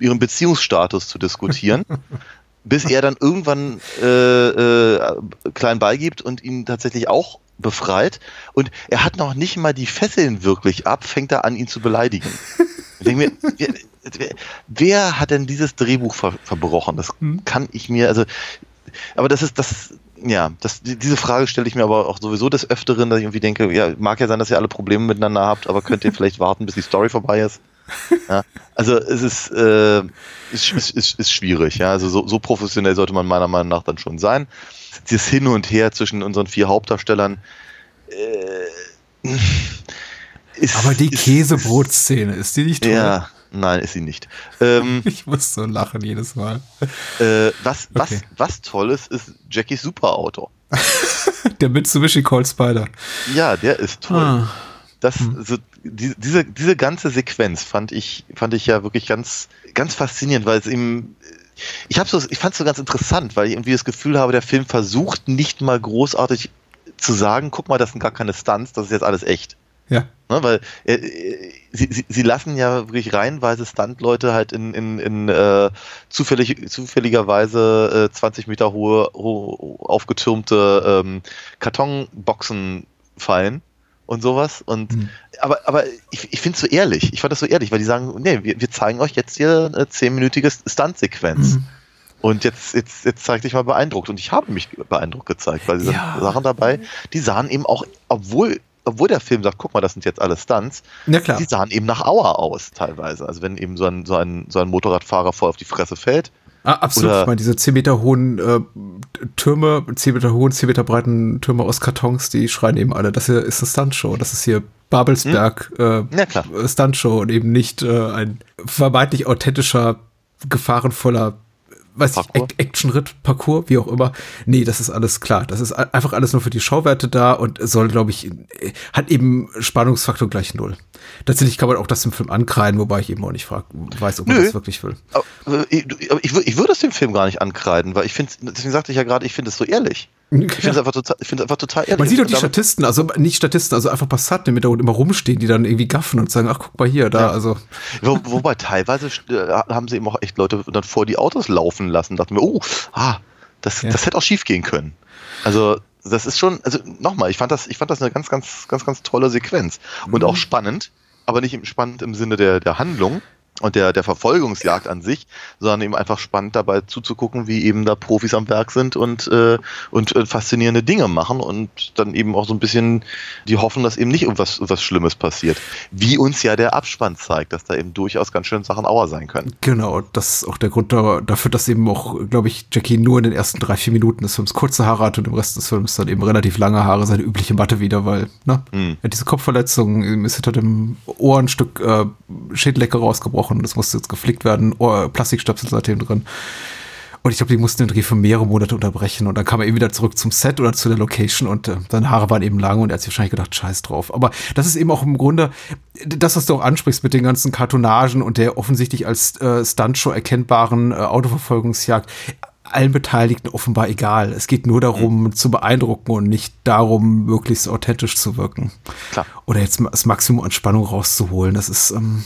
ihren Beziehungsstatus zu diskutieren. bis er dann irgendwann äh, äh, klein beigibt und ihn tatsächlich auch befreit. Und er hat noch nicht mal die Fesseln wirklich ab, fängt er an, ihn zu beleidigen. Ich denke mir, wer, wer, hat denn dieses Drehbuch ver verbrochen? Das mhm. kann ich mir, also, aber das ist, das, ja, das, diese Frage stelle ich mir aber auch sowieso des Öfteren, dass ich irgendwie denke, ja, mag ja sein, dass ihr alle Probleme miteinander habt, aber könnt ihr vielleicht warten, bis die Story vorbei ist? Ja, also es ist, äh, ist, ist, ist, ist schwierig, ja. Also so, so professionell sollte man meiner Meinung nach dann schon sein. Dieses Hin und Her zwischen unseren vier Hauptdarstellern äh, ist, Aber die Käsebrotszene, ist die nicht toll? Ja, Nein, ist sie nicht. Ähm, ich muss so lachen jedes Mal. Äh, was, was, okay. was toll ist, ist Jackies Superauto. der Mitsubishi Cold Spider. Ja, der ist toll. Ah. Das, hm. so, die, diese, diese ganze Sequenz fand ich, fand ich ja wirklich ganz, ganz faszinierend, weil es ihm, ich habe so, ich fand es so ganz interessant, weil ich irgendwie das Gefühl habe, der Film versucht nicht mal großartig zu sagen, guck mal, das sind gar keine Stunts, das ist jetzt alles echt. Ja. Ne, weil äh, sie, sie, sie lassen ja wirklich reihenweise Stuntleute halt in, in, in äh, zufällig, zufälligerweise äh, 20 Meter hohe, hohe aufgetürmte ähm, Kartonboxen fallen und sowas. Und mhm. aber, aber ich, ich finde es so ehrlich. Ich fand das so ehrlich, weil die sagen, nee, wir, wir zeigen euch jetzt hier eine zehnminütige Stuntsequenz. Mhm. Und jetzt, jetzt, jetzt zeig dich mal beeindruckt. Und ich habe mich beeindruckt gezeigt, weil sie ja. Sachen dabei, die sahen eben auch, obwohl obwohl der Film sagt, guck mal, das sind jetzt alle Stunts, ja, klar. die sahen eben nach Auer aus teilweise. Also wenn eben so ein, so ein, so ein Motorradfahrer voll auf die Fresse fällt. Ah, absolut. Oder ich meine, diese 10 Meter hohen äh, Türme, 10 Meter hohen, 10 Meter breiten Türme aus Kartons, die schreien eben alle, das hier ist eine Stuntshow. Das ist hier Babelsberg hm? äh, Stuntshow und eben nicht äh, ein vermeintlich authentischer, gefahrenvoller weiß ich, Action-Ritt, Parcours, wie auch immer. Nee, das ist alles klar. Das ist einfach alles nur für die Schauwerte da und soll, glaube ich, hat eben Spannungsfaktor gleich null. Tatsächlich kann man auch das im Film ankreiden, wobei ich eben auch nicht frag, weiß, ob man Nö. das wirklich will. Aber ich, ich, ich würde es dem Film gar nicht ankreiden, weil ich finde, deswegen sagte ich ja gerade, ich finde es so ehrlich. Ich finde es einfach, total, ich einfach total ehrlich. Man sieht doch die Statisten, also nicht Statisten, also einfach Passanten im Hintergrund immer rumstehen, die dann irgendwie gaffen und sagen, ach, guck mal hier, da, ja. also. Wo, wobei teilweise äh, haben sie eben auch echt Leute dann vor die Autos laufen lassen, dachten wir, oh, ah, das, ja. das hätte auch schief gehen können. Also, das ist schon, also nochmal, ich fand das, ich fand das eine ganz, ganz, ganz, ganz tolle Sequenz. Und mhm. auch spannend, aber nicht spannend im Sinne der, der Handlung, und der, der Verfolgungsjagd an sich, sondern eben einfach spannend dabei zuzugucken, wie eben da Profis am Werk sind und, äh, und äh, faszinierende Dinge machen und dann eben auch so ein bisschen die hoffen, dass eben nicht irgendwas, irgendwas Schlimmes passiert. Wie uns ja der Abspann zeigt, dass da eben durchaus ganz schön Sachen Auer sein können. Genau, das ist auch der Grund dafür, dass eben auch, glaube ich, Jackie nur in den ersten drei, vier Minuten des Films kurze Haare hat und im Rest des Films dann eben relativ lange Haare, seine übliche Matte wieder, weil, ne, hm. er hat diese Kopfverletzung, ist hinter dem Ohr ein Stück äh, Schädelecke rausgebrochen gebrochen, das musste jetzt geflickt werden, oh, Plastikstöpsel seitdem drin. Und ich glaube, die mussten den Dreh für mehrere Monate unterbrechen. Und dann kam er eben wieder zurück zum Set oder zu der Location und äh, seine Haare waren eben lang und er hat sich wahrscheinlich gedacht, scheiß drauf. Aber das ist eben auch im Grunde das, was du auch ansprichst mit den ganzen Kartonagen und der offensichtlich als äh, Stuntshow erkennbaren äh, Autoverfolgungsjagd allen Beteiligten offenbar egal. Es geht nur darum, mhm. zu beeindrucken und nicht darum, möglichst authentisch zu wirken. Klar. Oder jetzt das Maximum an Spannung rauszuholen. Das ist, ähm,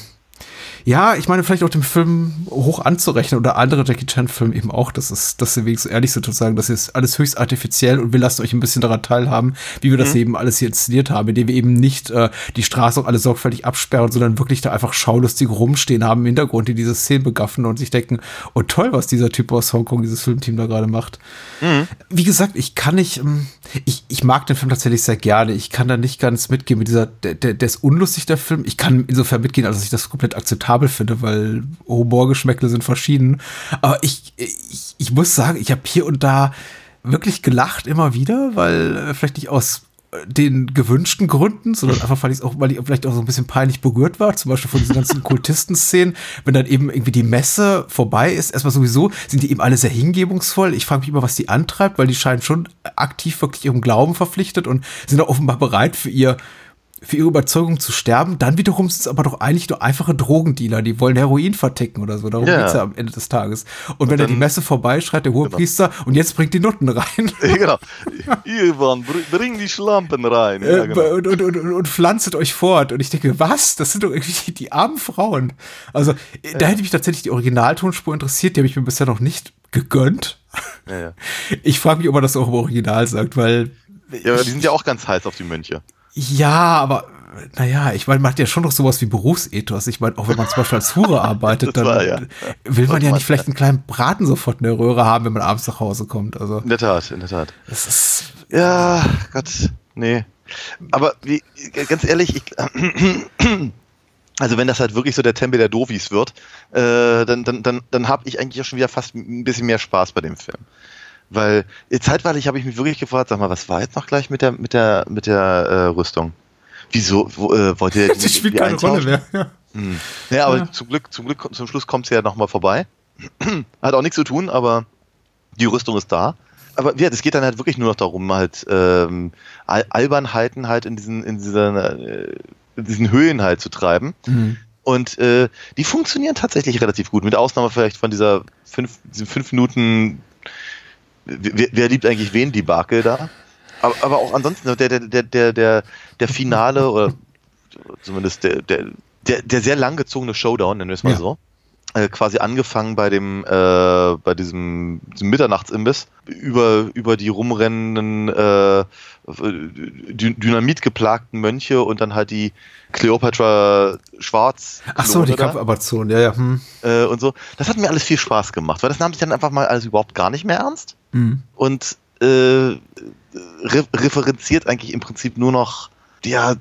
ja, ich meine, vielleicht auch dem Film hoch anzurechnen oder andere Jackie Chan-Filme eben auch, dass es, dass sie wenigstens ehrlich sind und sagen, das ist alles höchst artifiziell und wir lassen euch ein bisschen daran teilhaben, wie wir das mhm. eben alles hier inszeniert haben, indem wir eben nicht äh, die Straße auch alle sorgfältig absperren, sondern wirklich da einfach schaulustig rumstehen haben im Hintergrund, die diese Szene begaffen und sich denken, oh toll, was dieser Typ aus Hongkong, dieses Filmteam da gerade macht. Mhm. Wie gesagt, ich kann nicht, ähm, ich, ich mag den Film tatsächlich sehr gerne. Ich kann da nicht ganz mitgehen mit dieser, der, der, ist unlustig, der Film. Ich kann insofern mitgehen, als ich das komplett akzeptabel akzeptabel finde, weil Humorgeschmäckle sind verschieden. Aber ich, ich, ich muss sagen, ich habe hier und da wirklich gelacht immer wieder, weil äh, vielleicht nicht aus den gewünschten Gründen, sondern einfach, weil ich auch, weil ich vielleicht auch so ein bisschen peinlich berührt war, zum Beispiel von diesen ganzen Kultisten-Szenen, wenn dann eben irgendwie die Messe vorbei ist. Erstmal sowieso sind die eben alle sehr hingebungsvoll. Ich frage mich immer, was die antreibt, weil die scheinen schon aktiv wirklich ihrem Glauben verpflichtet und sind auch offenbar bereit für ihr für ihre Überzeugung zu sterben. Dann wiederum sind es aber doch eigentlich nur einfache Drogendealer, die wollen Heroin verticken oder so. Darum ja. geht's ja am Ende des Tages. Und, und wenn dann, er die Messe vorbei schreit der Hohepriester genau. und jetzt bringt die Nutten rein. genau. Ivan, bring die Schlampen rein. Ja, genau. und, und, und, und, pflanzet euch fort. Und ich denke, was? Das sind doch irgendwie die, die armen Frauen. Also, ja. da hätte mich tatsächlich die Originaltonspur interessiert. Die habe ich mir bisher noch nicht gegönnt. Ja, ich frage mich, ob man das auch im Original sagt, weil. Ja, die sind ja auch ganz heiß auf die Mönche. Ja, aber naja, ich meine, man hat ja schon noch sowas wie Berufsethos. Ich meine, auch wenn man zum Beispiel als Hure arbeitet, dann war, ja. will man ja nicht vielleicht einen kleinen Braten sofort in der Röhre haben, wenn man abends nach Hause kommt. Also, in der Tat, in der Tat. Das ist, ja, Gott, nee. Aber wie, ganz ehrlich, ich, also wenn das halt wirklich so der Tempel der Dovis wird, äh, dann, dann, dann, dann habe ich eigentlich auch schon wieder fast ein bisschen mehr Spaß bei dem Film. Weil zeitweilig habe ich mich wirklich gefragt, sag mal, was war jetzt noch gleich mit der mit der mit der äh, Rüstung? Wieso wo, äh, wollt ihr die, die spielt keine Rolle mehr. Ja, hm. ja aber ja. zum Glück zum Glück zum Schluss kommt sie ja nochmal vorbei. Hat auch nichts zu tun, aber die Rüstung ist da. Aber ja, das geht dann halt wirklich nur noch darum, halt ähm, Al Albernheiten halt in diesen in dieser äh, in diesen Höhen halt zu treiben. Mhm. Und äh, die funktionieren tatsächlich relativ gut, mit Ausnahme vielleicht von dieser fünf, diesen fünf Minuten wer, wer liebt eigentlich wen, die Barke da? Aber, aber auch ansonsten, der, der, der, der, der, der Finale oder zumindest der, der, der, der sehr langgezogene Showdown, nennen wir es mal ja. so. Äh, quasi angefangen bei dem äh, bei diesem, diesem Mitternachtsimbiss über über die rumrennenden äh, Dynamit geplagten Mönche und dann halt die Cleopatra Schwarz. Ach so, die Kampfamazon, ja, ja. Hm. Äh, und so. Das hat mir alles viel Spaß gemacht, weil das nahm sich dann einfach mal alles überhaupt gar nicht mehr ernst mhm. und äh, re referenziert eigentlich im Prinzip nur noch ja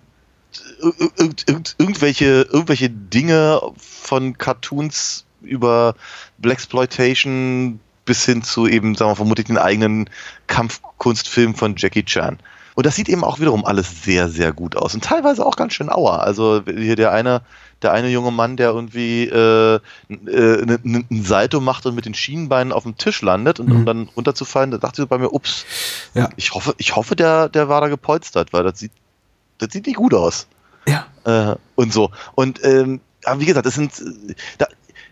irgendwelche, irgendwelche Dinge von Cartoons über Blaxploitation bis hin zu eben, sagen wir vermutlich den eigenen Kampfkunstfilm von Jackie Chan. Und das sieht eben auch wiederum alles sehr, sehr gut aus. Und teilweise auch ganz schön auer. Also hier der eine, der eine junge Mann, der irgendwie äh, äh, einen Salto macht und mit den Schienenbeinen auf dem Tisch landet und mhm. um dann runterzufallen, da dachte ich bei mir, ups, ja. ich hoffe, ich hoffe, der, der war da gepolstert, weil das sieht, das sieht nicht gut aus. Ja. Äh, und so. Und ähm, aber wie gesagt, das sind da,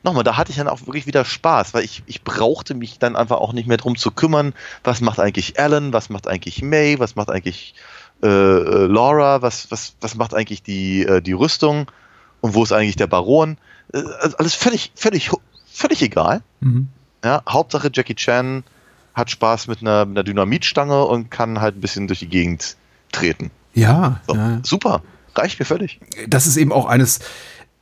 nochmal, da hatte ich dann auch wirklich wieder Spaß, weil ich, ich brauchte mich dann einfach auch nicht mehr drum zu kümmern, was macht eigentlich Alan, was macht eigentlich May, was macht eigentlich äh, äh, Laura, was, was, was macht eigentlich die, äh, die Rüstung und wo ist eigentlich der Baron. Äh, also alles völlig, völlig, völlig egal. Mhm. Ja, Hauptsache Jackie Chan hat Spaß mit einer, mit einer Dynamitstange und kann halt ein bisschen durch die Gegend treten. Ja, so, ja. super reicht mir völlig. Das ist eben auch eines,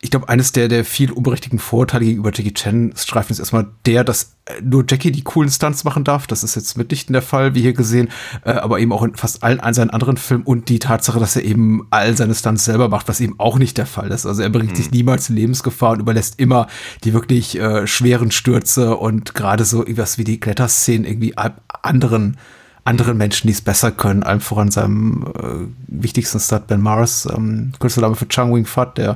ich glaube, eines der, der viel unberechtigten Vorurteile gegenüber Jackie Chan Streifen ist erstmal der, dass äh, nur Jackie die coolen Stunts machen darf. Das ist jetzt mitnichten der Fall, wie hier gesehen, äh, aber eben auch in fast allen, allen seinen anderen Filmen und die Tatsache, dass er eben all seine Stunts selber macht, was eben auch nicht der Fall ist. Also er bringt mhm. sich niemals in Lebensgefahr und überlässt immer die wirklich äh, schweren Stürze und gerade so irgendwas wie die Kletterszenen irgendwie anderen anderen Menschen, die es besser können, allem voran seinem äh, wichtigsten Stud Ben Mars, ähm, kurzer Name für Chang Wing Fat, der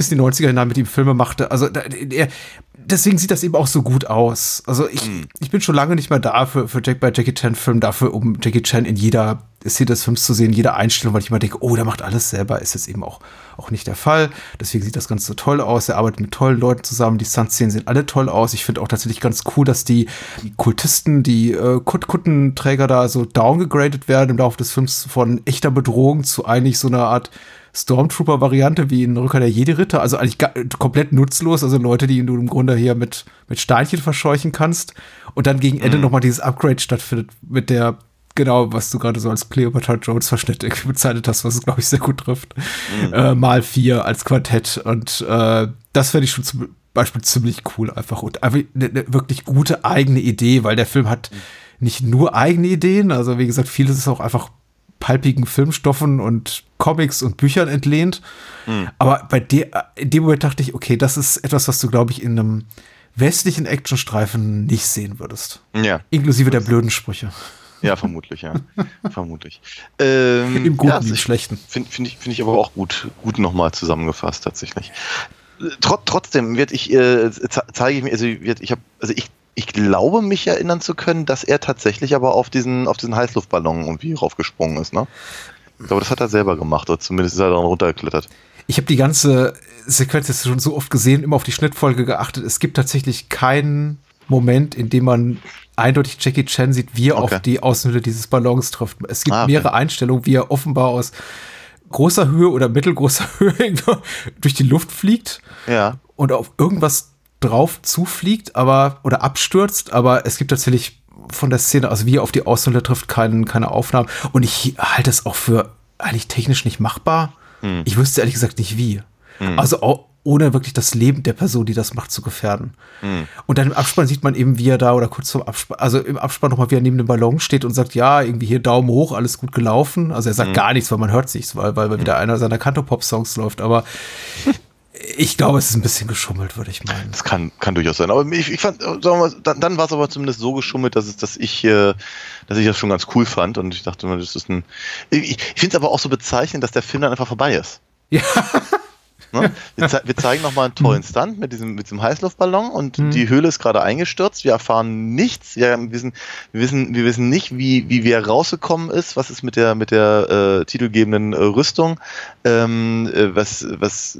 bis in die 90er hinein mit ihm Filme machte. Also der, deswegen sieht das eben auch so gut aus. Also ich, Mhm. ich bin schon lange nicht mehr da für, für Jack bei Jackie Chan Film dafür, um Jackie Chan in jeder Szene des Films zu sehen, jeder Einstellung, weil ich immer denke, oh, der macht alles selber, ist jetzt eben auch, auch nicht der Fall. Deswegen sieht das Ganze so toll aus. Er arbeitet mit tollen Leuten zusammen. Die Stunt-Szenen sehen alle toll aus. Ich finde auch tatsächlich ganz cool, dass die, die Kultisten, die äh, Kut Kuttenträger da so downgegradet werden im Laufe des Films von echter Bedrohung zu eigentlich so einer Art Stormtrooper-Variante wie in Rücker der Jedi-Ritter, also eigentlich komplett nutzlos, also Leute, die du im Grunde hier mit, mit Steinchen verscheuchen kannst. Und dann gegen Ende nochmal dieses Upgrade stattfindet mit der, genau, was du gerade so als Cleopatra Jones Verschnitt bezeichnet hast, was es, glaube ich, sehr gut trifft, äh, mal vier als Quartett. Und äh, das fände ich schon zum Beispiel ziemlich cool einfach. Und eine, eine wirklich gute eigene Idee, weil der Film hat nicht nur eigene Ideen, also wie gesagt, vieles ist auch einfach palpigen Filmstoffen und Comics und Büchern entlehnt. Aber bei der, in dem Moment dachte ich, okay, das ist etwas, was du, glaube ich, in einem westlichen Actionstreifen nicht sehen würdest. Ja, Inklusive der blöden Sprüche. ja, vermutlich, ja. vermutlich. Ähm, Im Guten ja, wie im Schlechten. Finde find ich, find ich aber auch gut, gut nochmal zusammengefasst tatsächlich. Trot, trotzdem wird ich, äh, ze- zeige ich mir, also wird, ich habe, also ich, ich glaube mich erinnern zu können, dass er tatsächlich aber auf diesen, auf diesen Heißluftballon irgendwie raufgesprungen ist, ne? Ich glaube, das hat er selber gemacht, oder zumindest ist er daran runtergeklettert. Ich habe die ganze Sequenz jetzt schon so oft gesehen, immer auf die Schnittfolge geachtet. Es gibt tatsächlich keinen Moment, in dem man eindeutig Jackie Chan sieht, wie er Okay. auf die Außenhülle dieses Ballons trifft. Es gibt Ah, okay. mehrere Einstellungen, wie er offenbar aus großer Höhe oder mittelgroßer Höhe durch die Luft fliegt Ja. und auf irgendwas drauf zufliegt, aber oder abstürzt, aber es gibt tatsächlich von der Szene, also wie er auf die Außenhülle trifft, kein, keine Aufnahmen. Und ich halte es auch für eigentlich technisch nicht machbar. Ich wüsste ehrlich gesagt nicht wie. Also auch ohne wirklich das Leben der Person, die das macht, zu gefährden. Und dann im Abspann sieht man eben, wie er da oder kurz vorm Abspann, also im Abspann nochmal, wie er neben dem Ballon steht und sagt, ja, irgendwie hier Daumen hoch, alles gut gelaufen. Also er sagt gar nichts, weil man hört sich's, weil, weil wieder einer seiner Kanto-Pop-Songs läuft. Aber ich glaube, es ist ein bisschen geschummelt, würde ich meinen. Das kann, kann durchaus sein. Aber ich, ich fand, sagen wir mal, dann, dann war es aber zumindest so geschummelt, dass, es, dass, ich, äh, dass ich das schon ganz cool fand. Und ich dachte, das ist ein. Ich, ich finde es aber auch so bezeichnend, dass der Film dann einfach vorbei ist. Ja. Ne? Wir, zei wir zeigen nochmal einen tollen Stunt mit diesem, mit diesem Heißluftballon und Mhm. die Höhle ist gerade eingestürzt. Wir erfahren nichts. Wir wissen, wir wissen, wir wissen nicht, wie, wie wer rausgekommen ist, was ist mit der, mit der äh, titelgebenden äh, Rüstung, ähm, äh, was, was,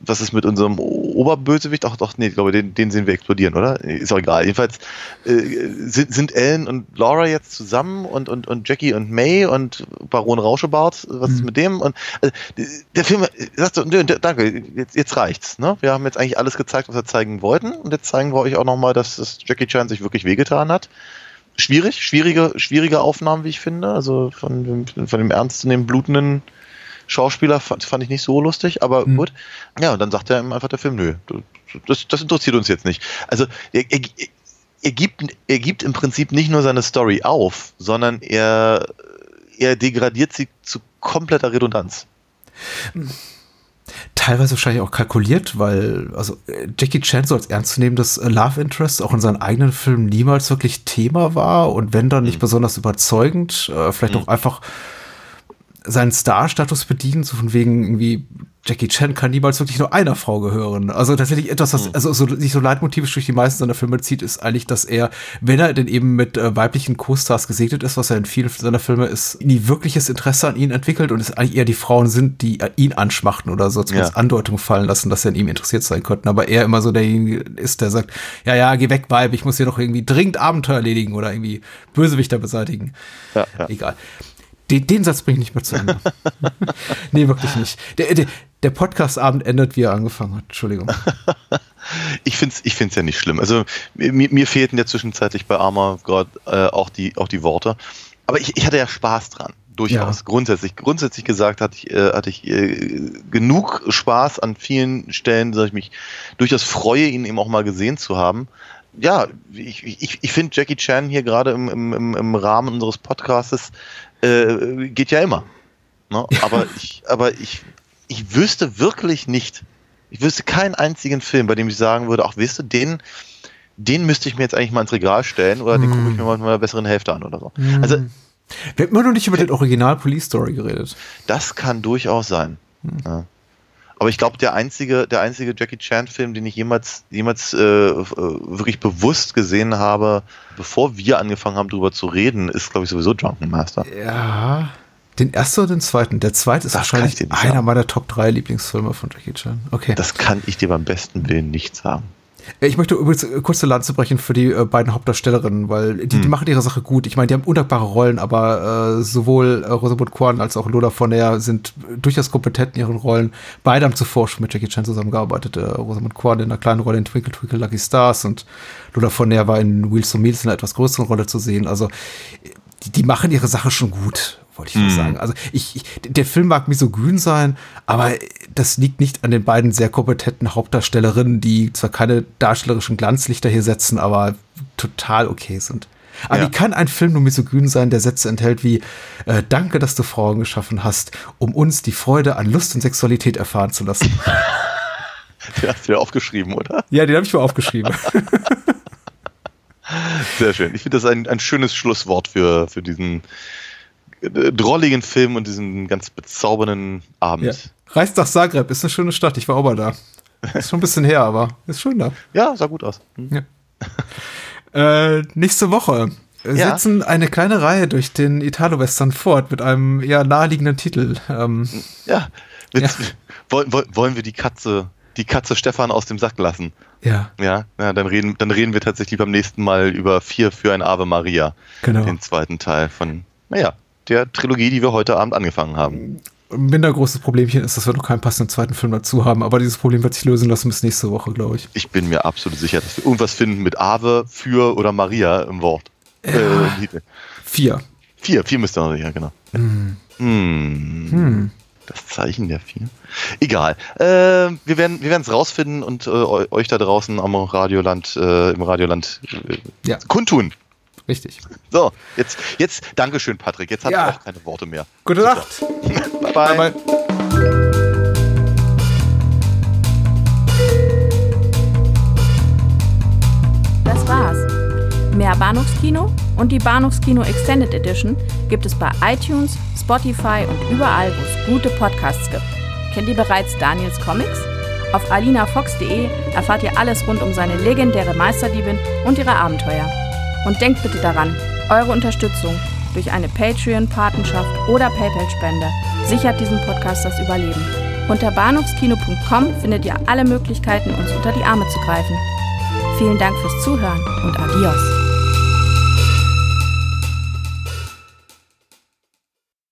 was ist mit unserem Oberbösewicht? Ach doch, nee, ich glaube, den, den sehen wir explodieren, oder? Ist auch egal. Jedenfalls äh, sind, sind Ellen und Laura jetzt zusammen und, und, und Jackie und May und Baron Rauschebart, was ist Mhm. mit dem? Und also, der Film, äh, sagst du, danke, jetzt, jetzt reicht's. Ne? Wir haben jetzt eigentlich alles gezeigt, was wir zeigen wollten. Und jetzt zeigen wir euch auch nochmal, dass das Jackie Chan sich wirklich wehgetan hat. Schwierig, schwierige, schwierige Aufnahmen, wie ich finde. Also von, dem- von dem ernstzunehmenden, blutenden Schauspieler fand, fand ich nicht so lustig, aber Mhm. gut. Ja, und dann sagt er ihm einfach der Film, nö, das, das interessiert uns jetzt nicht. Also er, er, er, gibt, er gibt im Prinzip nicht nur seine Story auf, sondern er, er degradiert sie zu kompletter Redundanz. Teilweise wahrscheinlich auch kalkuliert, weil also Jackie Chan so als ernstzunehmendes äh, Love Interest auch in seinen eigenen Filmen niemals wirklich Thema war und wenn dann nicht besonders überzeugend, äh, vielleicht auch einfach seinen Star-Status bedienen, so von wegen irgendwie Jackie Chan kann niemals wirklich nur einer Frau gehören. Also tatsächlich etwas, was also so, sich so leitmotivisch durch die meisten seiner Filme zieht, ist eigentlich, dass er, wenn er denn eben mit äh, weiblichen Co-Stars gesegnet ist, was er in vielen seiner Filme ist, nie wirkliches Interesse an ihnen entwickelt und es eigentlich eher die Frauen sind, die äh, ihn anschmachten oder so zumindest Ja. Andeutungen fallen lassen, dass sie an ihm interessiert sein könnten. Aber er immer so derjenige ist, der sagt, ja, ja, geh weg, Weib, ich muss hier noch irgendwie dringend Abenteuer erledigen oder irgendwie Bösewichter beseitigen. Ja, ja. Egal. Den, den Satz bringe ich nicht mehr zu Ende. nee, wirklich nicht. Der, der, der Podcast-Abend endet, wie er angefangen hat. Entschuldigung. Ich finde es ich find's ja nicht schlimm. Also mir, mir fehlten ja zwischenzeitlich bei Arma gerade äh, auch, die, auch die Worte. Aber ich, ich hatte ja Spaß dran. Durchaus. Ja. Grundsätzlich. Grundsätzlich gesagt hatte ich, äh, hatte ich äh, genug Spaß an vielen Stellen, dass ich mich durchaus freue, ihn eben auch mal gesehen zu haben. Ja, ich, ich, ich finde Jackie Chan hier gerade im, im, im, im Rahmen unseres Podcastes äh, geht ja immer. Ne? Aber ich, aber ich, ich wüsste wirklich nicht, ich wüsste keinen einzigen Film, bei dem ich sagen würde, ach, weißt du, den, den müsste ich mir jetzt eigentlich mal ins Regal stellen oder den gucke ich mir mal mit meiner besseren Hälfte an oder so. Also, Wir haben immer noch nicht über den Original Police Story geredet. das kann durchaus sein. Ja. Aber ich glaube, der einzige, der einzige Jackie Chan-Film, den ich jemals, jemals äh, äh, wirklich bewusst gesehen habe, bevor wir angefangen haben, darüber zu reden, ist, glaube ich, sowieso Drunken Master. Ja. Den ersten oder den zweiten? Der zweite ist Das wahrscheinlich einer meiner Top 3 Lieblingsfilme von Jackie Chan. Okay. Das kann ich dir beim besten Willen nicht sagen. Ich möchte übrigens äh, kurz eine Lanze brechen für die äh, beiden Hauptdarstellerinnen, weil die, Hm. die machen ihre Sache gut. Ich meine, die haben undankbare Rollen, aber äh, sowohl äh, Rosamund Kwan als auch Lola Fournier sind durchaus kompetent in ihren Rollen. Beide haben zuvor schon mit Jackie Chan zusammengearbeitet. Äh, Rosamund Kwan in einer kleinen Rolle in Twinkle Twinkle Lucky Stars und Lola Fournier war in Wheels on Meals in einer etwas größeren Rolle zu sehen. Also die, die machen ihre Sache schon gut, wollte ich nur Hm. sagen. Also ich, ich, der Film mag misogyn sein, aber das liegt nicht an den beiden sehr kompetenten Hauptdarstellerinnen, die zwar keine darstellerischen Glanzlichter hier setzen, aber total okay sind. Aber Ja. wie kann ein Film nur misogyn sein, der Sätze enthält wie äh, Danke, dass du Frauen geschaffen hast, um uns die Freude an Lust und Sexualität erfahren zu lassen. Den hast du dir aufgeschrieben, oder? ja, den habe ich mir aufgeschrieben. Sehr schön. Ich finde das ein, ein schönes Schlusswort für, für diesen drolligen Film und diesen ganz bezaubernden Abend. ja. Reist nach Zagreb, ist eine schöne Stadt, ich war auch mal da. Ist schon ein bisschen her, aber ist schön da. Ja, sah gut aus. Hm. Äh, nächste Woche äh, Ja. setzen eine kleine Reihe durch den Italo-Western fort mit einem eher naheliegenden Titel. Ähm, Ja. Mit, Ja. Wollen, wollen- wollen wir die Katze, die Katze Stefan aus dem Sack lassen? ja, Ja, ja dann, reden, dann reden wir tatsächlich beim nächsten Mal über vier für ein Ave Maria. Genau. Den zweiten Teil von, naja, der Trilogie, die wir heute Abend angefangen haben. ein minder großes Problemchen ist, dass wir noch keinen passenden zweiten Film dazu haben, aber dieses Problem wird sich lösen lassen bis nächste Woche, glaube ich. Ich bin mir absolut sicher, dass wir irgendwas finden mit Ave, für oder Maria im Wort. Äh, im Titel. Vier. Vier, vier müsste man sicher, genau. Hm. Hm. Das Zeichen der vier. Egal. Äh, wir werden wir es rausfinden und äh, eu- euch da draußen am Radioland, äh, im Radioland äh, Ja. kundtun. Richtig. So, jetzt, jetzt, Dankeschön, Patrick. Jetzt hat Ja. ich auch keine Worte mehr. Gute Super. Nacht. Bye, bye. Bye, bye. Das war's. Mehr Bahnhofskino und die Bahnhofskino Extended Edition gibt es bei iTunes, Spotify und überall, wo es gute Podcasts gibt. Kennt ihr bereits Daniels Comics? Auf alinafox.de erfahrt ihr alles rund um seine legendäre Meisterdiebin und ihre Abenteuer. Und denkt bitte daran, eure Unterstützung durch eine Patreon-Patenschaft oder PayPal-Spende sichert diesem Podcast das Überleben. Unter bahnhofskino.com findet ihr alle Möglichkeiten, uns unter die Arme zu greifen. Vielen Dank fürs Zuhören und adios.